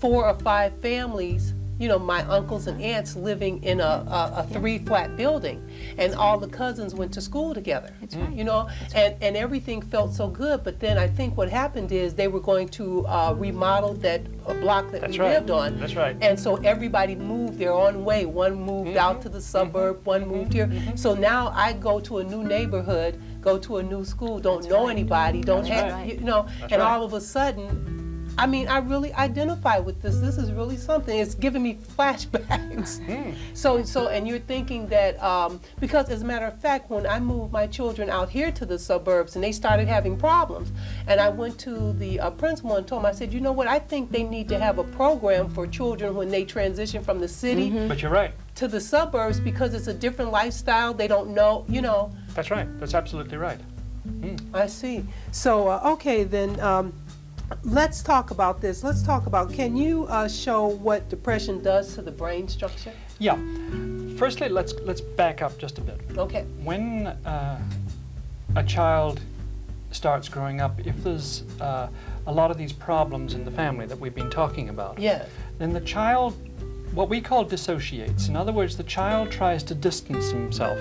four or five families. You know, my uncles and aunts living in a, a, a three flat building, and all the cousins went to school together. That's right. You know, and, and everything felt so good. But then I think what happened is they were going to uh, remodel that uh, block that That's we right. lived on. That's right. And so everybody moved their own way. One moved out Mm-hmm. to the suburb, one moved here. So now I go to a new neighborhood, go to a new school, don't know anybody, don't That's have, right. you know, That's and right. all of a sudden, I mean, I really identify with this. This is really something. It's giving me flashbacks. Hmm. So, so, and you're thinking that um, because, as a matter of fact, when I moved my children out here to the suburbs and they started having problems, and I went to the uh, principal and told him, I said, you know what? I think they need to have a program for children when they transition from the city But you're right. to the suburbs because it's a different lifestyle. They don't know, you know. That's right. That's absolutely right. I see. So, uh, okay, then um, let's talk about this. Let's talk about can you uh, show what depression does to the brain structure? Yeah. Firstly, let's let's back up just a bit. Okay. When uh, a child starts growing up, if there's uh, a lot of these problems in the family that we've been talking about, Yeah. then the child, what we call dissociates. In other words, the child tries to distance himself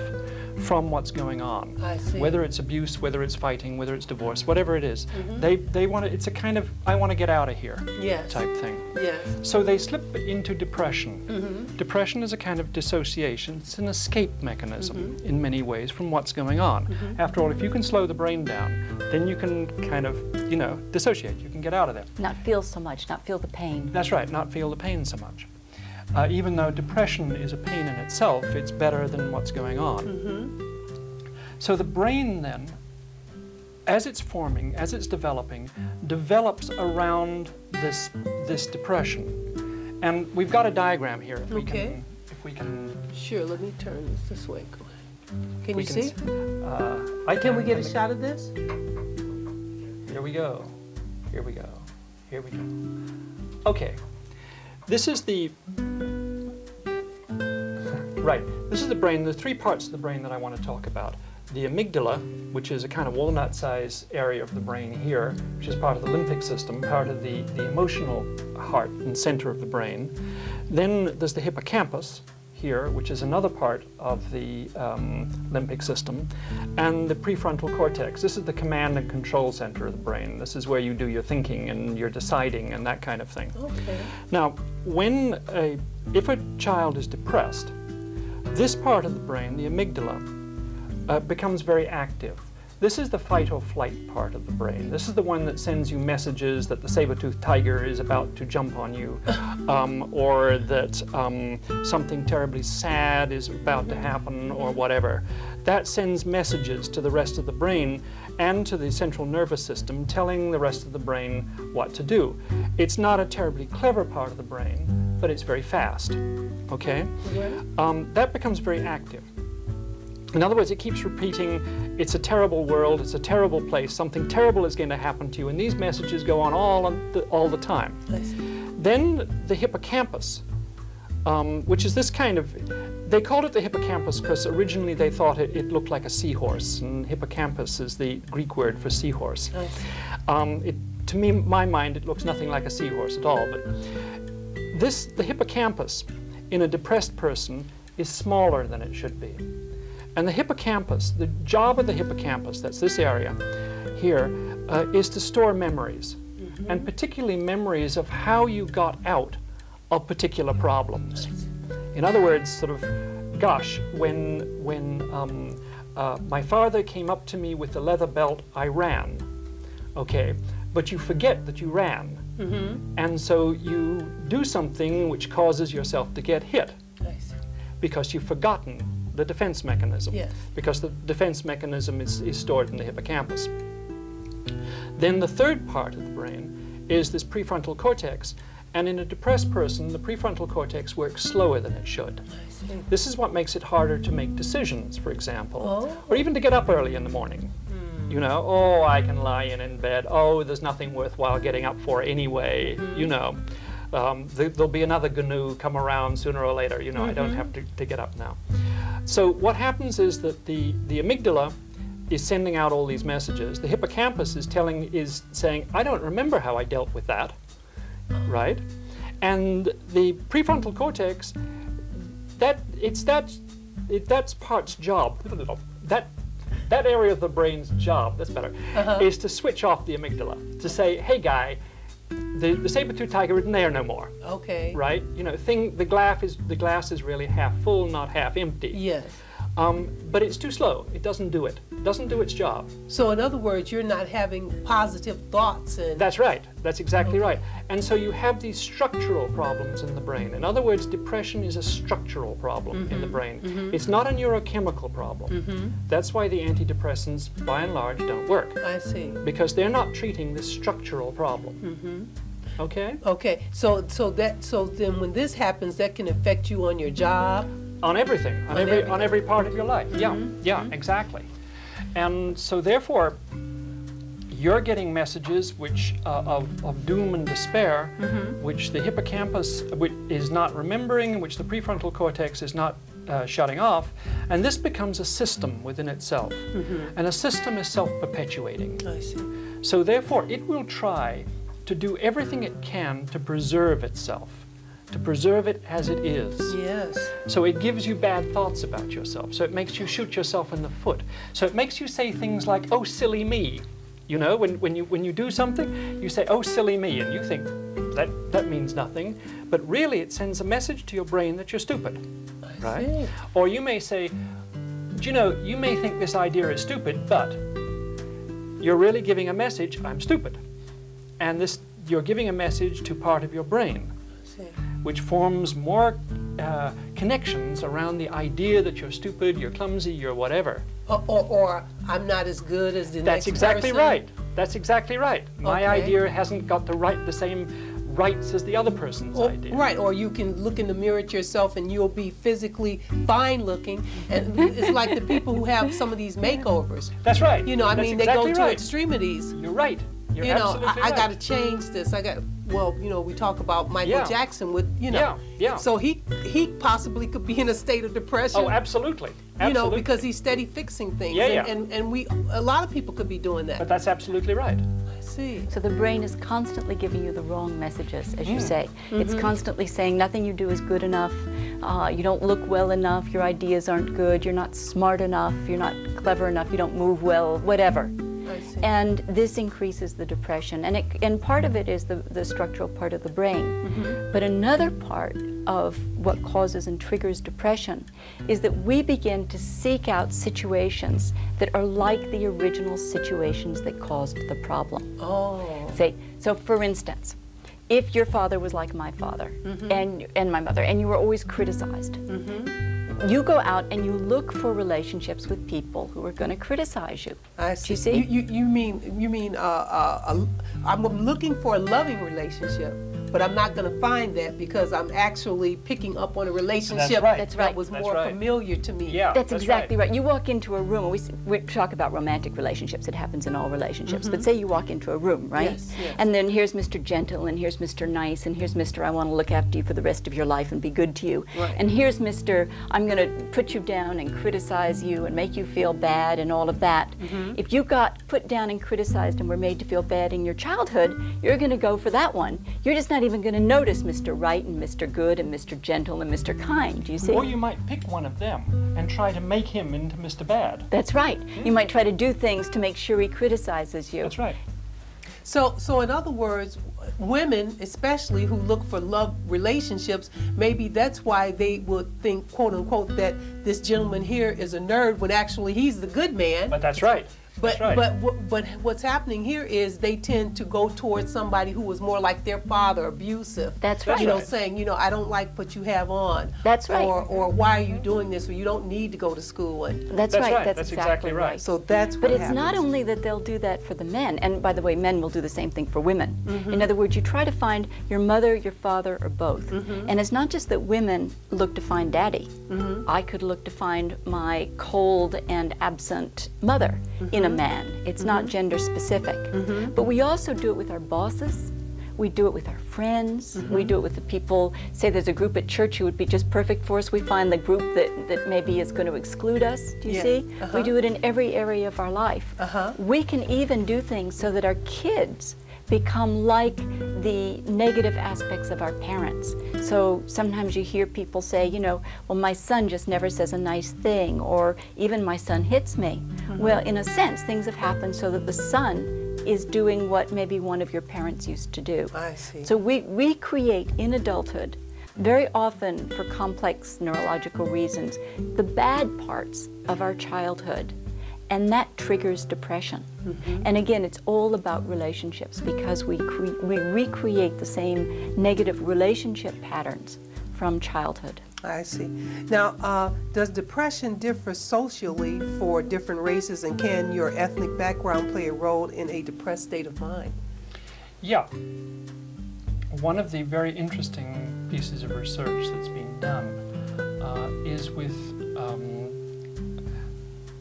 from what's going on. I see. Whether it's abuse, whether it's fighting, whether it's divorce, whatever it is. Mm-hmm. They, they want to, it's a kind of, I want to get out of here Yes. type thing. Yes. So they slip into depression. Mm-hmm. Depression is a kind of dissociation. It's an escape mechanism Mm-hmm. in many ways from what's going on. After all, if you can slow the brain down, then you can kind of, you know, dissociate. You can get out of there. Not feel so much, not feel the pain. That's right, not feel the pain so much. Uh, even though depression is a pain in itself, it's better than what's going on. So the brain then, as it's forming, as it's developing, develops around this this depression. And we've got a diagram here. If we Okay. can, if we can, Sure. Let me turn this this way. Go ahead. Can we you can see? s- Uh, I Can we get a shot of this? Here we go. Here we go. Here we go. Okay. This is the right. This is the brain. The three parts of the brain that I want to talk about. The amygdala, which is a kind of walnut-sized area of the brain here, which is part of the limbic system, part of the, the emotional heart and center of the brain. Then there's the hippocampus, here, which is another part of the um, limbic system, and the prefrontal cortex. This is the command and control center of the brain. This is where you do your thinking and your deciding and that kind of thing. Okay. Now, when a, if a child is depressed, this part of the brain, the amygdala, uh, becomes very active. This is the fight or flight part of the brain. This is the one that sends you messages that the saber-toothed tiger is about to jump on you, um, or that um, something terribly sad is about to happen, or whatever. That sends messages to the rest of the brain and to the central nervous system, telling the rest of the brain what to do. It's not a terribly clever part of the brain, but it's very fast. Okay? Um, that becomes very active. In other words, it keeps repeating, it's a terrible world, it's a terrible place, something terrible is going to happen to you, and these messages go on all, on the, all the time. Then the hippocampus, um, which is this kind of, they called it the hippocampus because originally they thought it, it looked like a seahorse, and hippocampus is the Greek word for seahorse. I. Um, it, to me, my mind, it looks nothing like a seahorse at all. But this, the hippocampus, in a depressed person, is smaller than it should be. And the hippocampus, the job of the hippocampus, that's this area here, uh, is to store memories, and particularly memories of how you got out of particular problems. In other words, sort of, gosh, when when um, uh, my father came up to me with the leather belt, I ran. Okay, but you forget that you ran, and so you do something which causes yourself to get hit. Because you've forgotten the defense mechanism. Yes. Because the defense mechanism is, is stored in the hippocampus. Then the third part of the brain is this prefrontal cortex, And in a depressed person, the prefrontal cortex works slower than it should. This is what makes it harder to make decisions, for example, Oh. or even to get up early in the morning. Hmm. You know, oh, I can lie in in bed. Oh, there's nothing worthwhile getting up for anyway. Hmm. You know, um, th- there'll be another GNU come around sooner or later. You know, I don't mm-hmm. have to, to get up now. So what happens is that the, the amygdala is sending out all these messages. The hippocampus is telling is saying, I don't remember how I dealt with that, right? And the prefrontal cortex, that it's that it, that's part's job. That that area of the brain's job, that's better, uh-huh. is to switch off the amygdala to say, hey guy, the, the saber-tooth tiger isn't there no more, Okay. right? You know, thing the glass is the glass is really half full, not half empty. Yes. Um, but it's too slow. It doesn't do it. It doesn't do its job. So in other words, you're not having positive thoughts and That's right. That's exactly right. And so you have these structural problems in the brain. In other words, depression is a structural problem in the mm-hmm. brain. Mm-hmm. It's not a neurochemical problem. Mm-hmm. That's why the antidepressants, by and large, don't work I see. because they're not treating this structural problem. Okay? Okay. So so that so then when this happens, that can affect you on your job. On everything, on, On every everything. on every part of your life. Yeah, yeah, exactly. And so therefore, you're getting messages which uh, of, of doom and despair, which the hippocampus which is not remembering, which the prefrontal cortex is not uh, shutting off, and this becomes a system within itself. And a system is self-perpetuating. I see. So therefore, it will try to do everything it can to preserve itself, to preserve it as it is. Yes. So it gives you bad thoughts about yourself. So it makes you shoot yourself in the foot. So it makes you say things like, oh, silly me. You know, when, when, you, when you do something, you say, oh, silly me, and you think that, that means nothing. But really, it sends a message to your brain that you're stupid, I right? see. Or you may say, do you know, you may think this idea is stupid, but you're really giving a message, I'm stupid. And this, you're giving a message to part of your brain I see. Which forms more uh, connections around the idea that you're stupid, you're clumsy, you're whatever. Or, or, or I'm not as good as the That's next exactly person. right. That's exactly right. My Okay. idea hasn't got the right, the same rights as the other person's Or, idea. right, or you can look in the mirror at yourself and you'll be physically fine looking. And it's like the people who have some of these makeovers. That's right. You know, I That's mean, exactly they go to right. extremities. You're right. You're you know, absolutely I, I right. got to change this. I got, well, you know, we talk about Michael Yeah. Jackson with, you know. Yeah, yeah. So he he possibly could be in a state of depression. Oh, absolutely. Absolutely. You know, because he's steady fixing things. Yeah, and, yeah. and and we a lot of people could be doing that. But that's absolutely right. I see. So the brain is constantly giving you the wrong messages, as you Mm. say. Mm-hmm. It's constantly saying nothing you do is good enough, uh, you don't look well enough, your ideas aren't good, you're not smart enough, you're not clever enough, you don't move well, whatever. And this increases the depression. And, it, and part of it is the, the structural part of the brain. Mm-hmm. But another part of what causes and triggers depression is that we begin to seek out situations that are like the original situations that caused the problem. oh. Say, so for instance, if your father was like my father Mm-hmm. and, and my mother, and you were always criticized, you go out and you look for relationships with people who are going to criticize you. I see. you see? You, you, you mean you mean uh, uh, a, I'm looking for a loving relationship, but I'm not going to find that because I'm actually picking up on a relationship right. That's that right. was That's more right. familiar to me. Yeah. That's, exactly right. right. You walk into a room, we, we talk about romantic relationships, it happens in all relationships, but say you walk into a room, right? Yes, yes. And then here's Mr. Gentle, and here's Mr. Nice, and here's Mr. I want to look after you for the rest of your life and be good to you. Right. And here's Mr. I'm going to put you down and criticize you and make you feel bad and all of that. Mm-hmm. If you got put down and criticized and were made to feel bad in your childhood, you're going to go for that one. You're just not even going to notice Mr. Right and Mr. Good and Mr. Gentle and Mr. Kind. Do you see? Or you might pick one of them and try to make him into Mr. Bad. That's right. You might try to do things to make sure he criticizes you. That's right. So, so in other words, women, especially who look for love relationships, maybe that's why they would think, quote unquote, that this gentleman here is a nerd when actually he's the good man. But that's right. But right. but what- but what's happening here is they tend to go towards somebody who was more like their father, abusive. That's right. You know, right. saying you know I don't like what you have on. That's right. Or or why are you doing this? Or you don't need to go to school. And That's, That's right. right. That's, That's exactly, exactly right. right. so that's But what it's not only that they'll do that for the men, and by the way, men will do the same thing for women. Mm-hmm. In other words, you try to find your mother, your father, or both. Mm-hmm. And it's not just that women look to find daddy. Mm-hmm. I could look to find my cold and absent mother in a Mm-hmm. man. It's not gender specific. But we also do it with our bosses. We do it with our friends. Mm-hmm. We do it with the people. Say there's a group at church who would be just perfect for us. We find the group that, that maybe is going to exclude us. Do you Yeah. see? Uh-huh. We do it in every area of our life. Uh-huh. We can even do things so that our kids become like the negative aspects of our parents. So sometimes you hear people say, you know, well, my son just never says a nice thing, or even my son hits me. Mm-hmm. Well, in a sense, things have happened so that the son is doing what maybe one of your parents used to do. I see. So we, we create in adulthood, very often for complex neurological reasons, the bad parts of our childhood. And that triggers depression. And again, it's all about relationships because we, cre- we recreate the same negative relationship patterns from childhood. I see. Now, uh, does depression differ socially for different races, and can your ethnic background play a role in a depressed state of mind? Yeah. One of the very interesting pieces of research that's been done uh, is with um,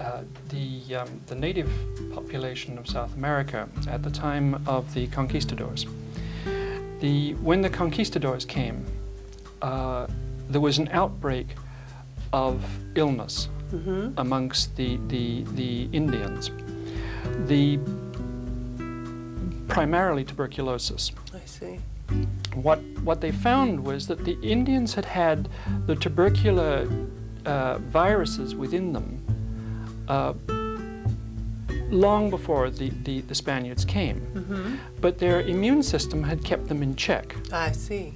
uh, the, um, the native population of South America at the time of the conquistadors. The, when the conquistadors came, uh, there was an outbreak of illness amongst the, the, the Indians. The primarily tuberculosis. I see. What, what they found was that the Indians had had the tubercular uh, viruses within them uh, long before the, the, the Spaniards came, but their immune system had kept them in check. I see.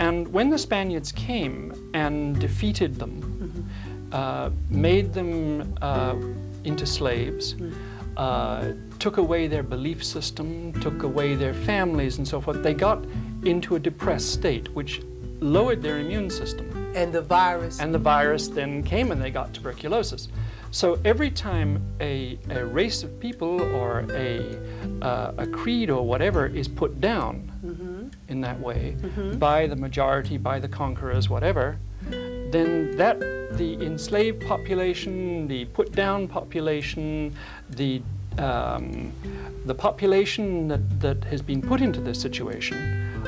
And when the Spaniards came and defeated them, uh, made them uh, into slaves, uh, took away their belief system, took away their families, and so forth, they got into a depressed state, which lowered their immune system. And the virus. And the virus then came and they got tuberculosis. So every time a, a race of people or a, uh, a creed or whatever is put down in that way by the majority, by the conquerors, whatever, then that the enslaved population, the put down population, the um, the population that, that has been put into this situation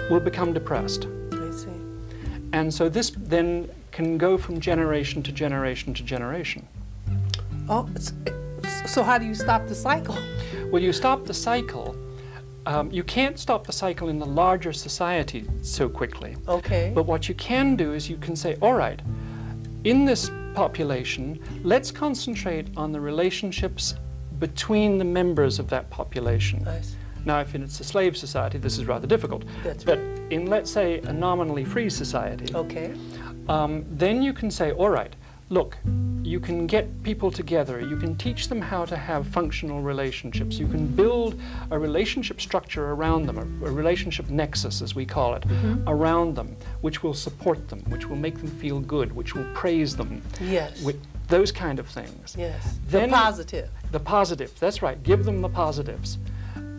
will become depressed. I see. And so this then can go from generation to generation to generation. Oh, so how do you stop the cycle? Well, you stop the cycle. Um, you can't stop the cycle in the larger society so quickly. Okay. But what you can do is you can say, all right, in this population, let's concentrate on the relationships between the members of that population. See. Now, if it's a slave society, this is rather difficult. That's but in, let's say, a nominally free society, Okay. um, then you can say, all right, look, you can get people together, you can teach them how to have functional relationships, you can build a relationship structure around them, a, a relationship nexus, as we call it, mm-hmm. around them, which will support them, which will make them feel good, which will praise them, Yes. those kind of things. Yes. Then- the positive. The positive, that's right, give them the positives.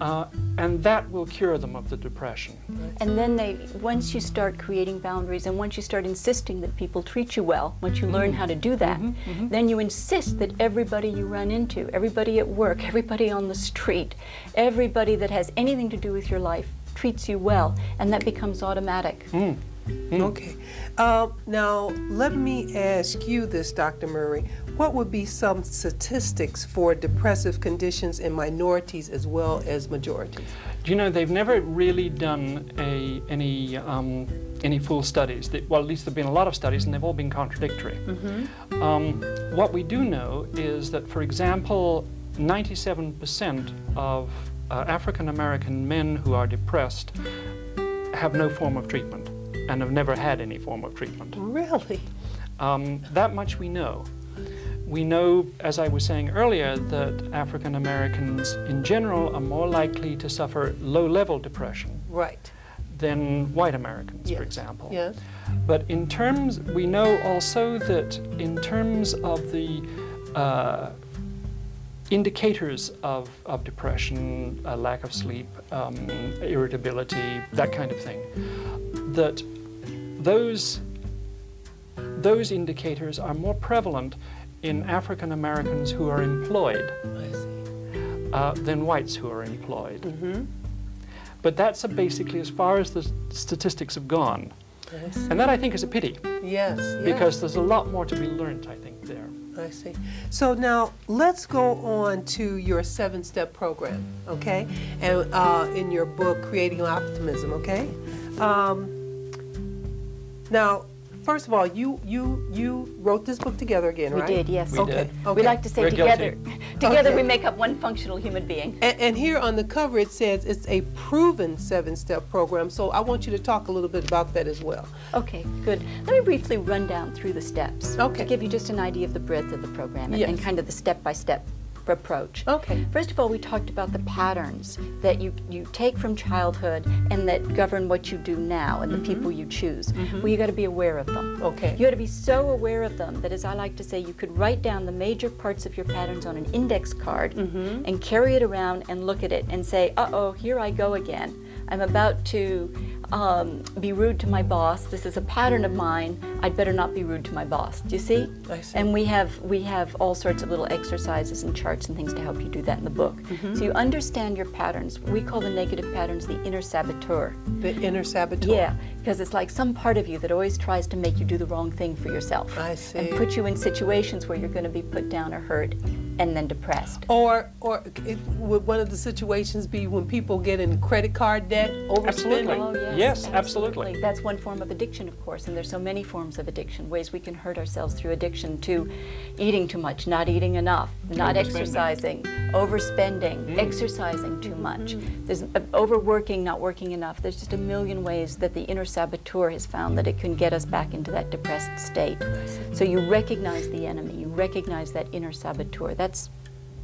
Uh, and that will cure them of the depression. And then they, once you start creating boundaries and once you start insisting that people treat you well, once you learn mm-hmm. how to do that, mm-hmm. Mm-hmm. then you insist that everybody you run into, everybody at work, everybody on the street, everybody that has anything to do with your life treats you well, and that becomes automatic. Hmm. Okay. Uh, now, let me ask you this, Dr. Murray. What would be some statistics for depressive conditions in minorities as well as majorities? Do you know they've never really done a, any um, any full studies? They, well, at least there've been a lot of studies, and they've all been contradictory. Um, what we do know is that, for example, 97% of uh, African American men who are depressed have no form of treatment and have never had any form of treatment. Really? Um, that much we know. We know, as I was saying earlier, that African Americans in general are more likely to suffer low level depression Right. than white Americans, Yes. for example. Yes. But in terms, we know also that in terms of the uh, indicators of, of depression, uh, lack of sleep, um, irritability, that kind of thing, that those, those indicators are more prevalent in African Americans who are employed uh, than whites who are employed. Mm-hmm. But that's basically as far as the statistics have gone. And that I think is a pity. Yes. yes. because there's a lot more to be learned, I think, there. I see. So now let's go on to your seven step program, okay? And uh, in your book, Creating Optimism, okay? Um, now, first of all, you you you wrote this book together again, We right? did, yes. We Okay. did. okay. We like to say We're together, together Okay. we make up one functional human being. And, and here on the cover it says it's a proven seven step program. So I want you to talk a little bit about that as well. Okay, good. Let me briefly run down through the steps Okay. to give you just an idea of the breadth of the program and, Yes. and kind of the step-by-step approach. Okay. First of all, we talked about the patterns that you, you take from childhood and that govern what you do now and the people you choose. Well, you got to be aware of them. Mm-hmm. Okay. You got to be so aware of them that, as I like to say, you could write down the major parts of your patterns on an index card Mm-hmm. and carry it around and look at it and say, uh oh, here I go again. I'm about to um, be rude to my boss. This is a pattern of mine. I'd better not be rude to my boss. Do you see? I see. And we have we have all sorts of little exercises and charts and things to help you do that in the book. Mm-hmm. So you understand your patterns. We call the negative patterns the inner saboteur. The inner saboteur. Yeah, because it's like some part of you that always tries to make you do the wrong thing for yourself. I see. And put you in situations where you're going to be put down or hurt and then depressed. Or, or it, would one of the situations be when people get in credit card debt, overspending? Absolutely. Oh, yes, Yes, absolutely. That's one form of addiction, of course, and there's so many forms of addiction, ways we can hurt ourselves through addiction to eating too much, not eating enough, not Overspending. exercising, overspending, exercising too much. There's uh, overworking, not working enough. There's just a million ways that the inner saboteur has found that it can get us back into that depressed state. So you recognize the enemy, you recognize that inner saboteur. That's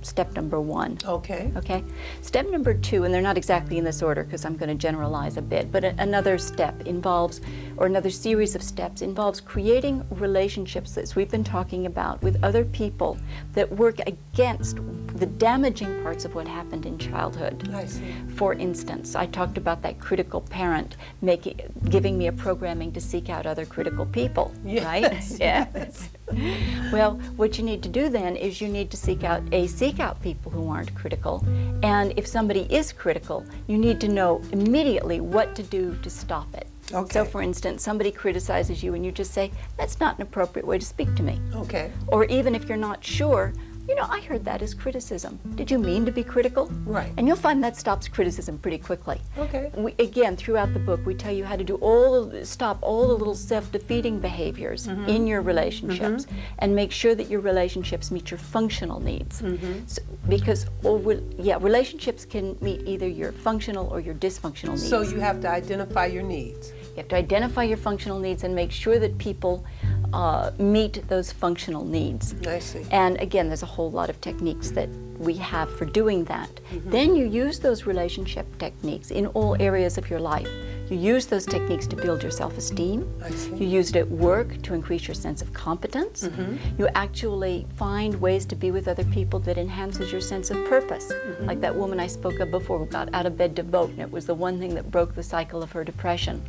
step number one. Okay. Okay. Step number two, and they're not exactly in this order because I'm going to generalize a bit, but a- another step involves, or another series of steps involves creating relationships, as we've been talking about, with other people that work against the damaging parts of what happened in childhood. I see. For instance, I talked about that critical parent making, giving me a programming to seek out other critical people, right? Yes, yes. Well, what you need to do then is you need to seek out a seek out people who aren't critical, and if somebody is critical, you need to know immediately what to do to stop it. Okay. So, for instance, somebody criticizes you, and you just say, "That's not an appropriate way to speak to me." Okay. Or even if you're not sure, you know, I heard that as criticism. Did you mean to be critical? Right. And you'll find that stops criticism pretty quickly. Okay. We, again, throughout the book, we tell you how to do all stop all the little self-defeating behaviors Mm-hmm. in your relationships, and make sure that your relationships meet your functional needs. So, because, or, yeah, relationships can meet either your functional or your dysfunctional needs. So you have to identify your needs. You have to identify your functional needs and make sure that people uh, meet those functional needs. I see. And again, there's a whole lot of techniques that we have for doing that. Then you use those relationship techniques in all areas of your life. You use those techniques to build your self esteem. I see. You use it at work to increase your sense of competence. Mhm. You actually find ways to be with other people that enhances your sense of purpose. Mhm. Like that woman I spoke of before who got out of bed to vote, and it was the one thing that broke the cycle of her depression.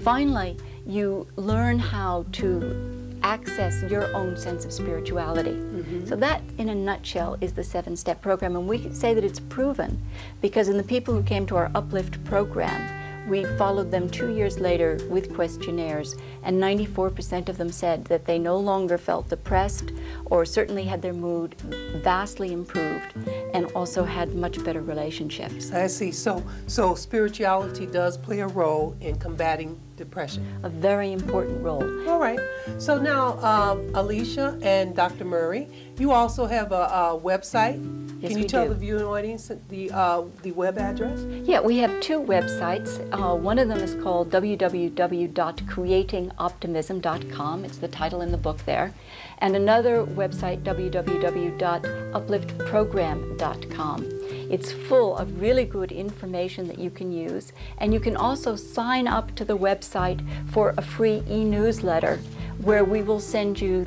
Finally, you learn how to access your own sense of spirituality. Mm-hmm. So that, in a nutshell, is the seven-step program, and we can say that it's proven because in the people who came to our Uplift program, we followed them two years later with questionnaires, and 94% of them said that they no longer felt depressed or certainly had their mood vastly improved and also had much better relationships. I see. So, so spirituality does play a role in combating depression. A very important role. All right. So now, um, Alicia and Dr. Murray, you also have a, a website. Yes, Can you tell do. the viewing audience the uh, the web address? Yeah, we have two websites. Uh, one of them is called www.creatingoptimism.com. It's the title in the book there. And another website, www.upliftprogram.com. It's full of really good information that you can use. And you can also sign up to the website for a free e newsletter where we will send you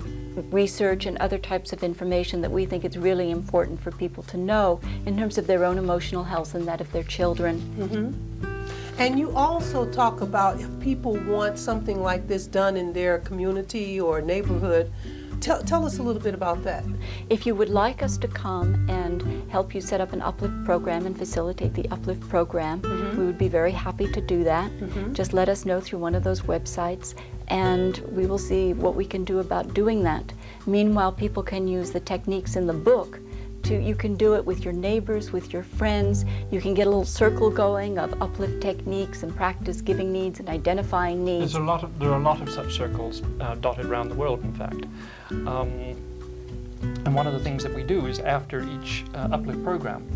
research and other types of information that we think it's really important for people to know in terms of their own emotional health and that of their children. Mm-hmm. And you also talk about if people want something like this done in their community or neighborhood. Tell, tell us a little bit about that. If you would like us to come and help you set up an uplift program and facilitate the uplift program, mm-hmm. we would be very happy to do that. Mm-hmm. Just let us know through one of those websites and we will see what we can do about doing that. Meanwhile, people can use the techniques in the book to you can do it with your neighbors, with your friends. You can get a little circle going of uplift techniques and practice giving needs and identifying needs. There's a lot of there are a lot of such circles uh, dotted around the world. In fact, um, and one of the things that we do is after each uh, uplift program,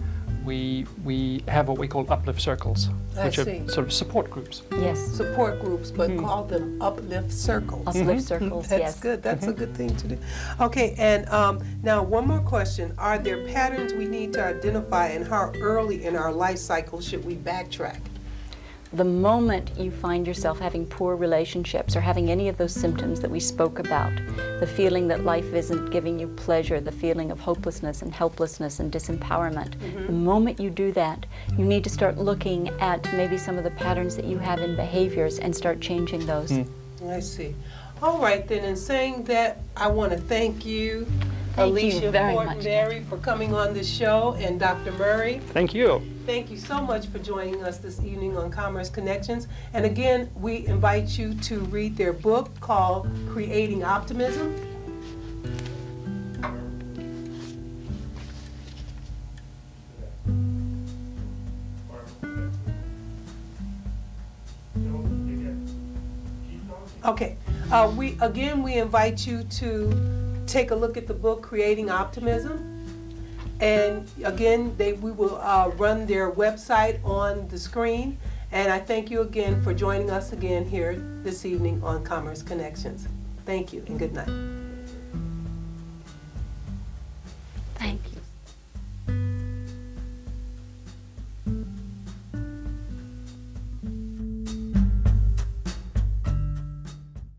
we we have what we call uplift circles, I which see. are sort of support groups. Yes, Support groups, but mm-hmm. call them uplift circles. uplift mm-hmm. circles, That's yes. good. That's a mm-hmm. good thing to do. Okay, and um, now one more question. Are there patterns we need to identify and how early in our life cycle should we backtrack? The moment you find yourself having poor relationships or having any of those symptoms that we spoke about, the feeling that life isn't giving you pleasure, the feeling of hopelessness and helplessness and disempowerment, mm-hmm. the moment you do that, you need to start looking at maybe some of the patterns that you have in behaviors and start changing those. Hmm. I see. All right, then, in saying that, I want to thank you, Thank you Alicia very Fortinberry, for coming on the show, and Dr. Murray. Thank you. Thank you so much for joining us this evening on Commerce Connections. And again, we invite you to read their book called Creating Optimism. Okay, uh, we, again, we invite you to take a look at the book Creating Optimism. And again, they, we will uh, run their website on the screen. And I thank you again for joining us again here this evening on Commerce Connections. Thank you and good night.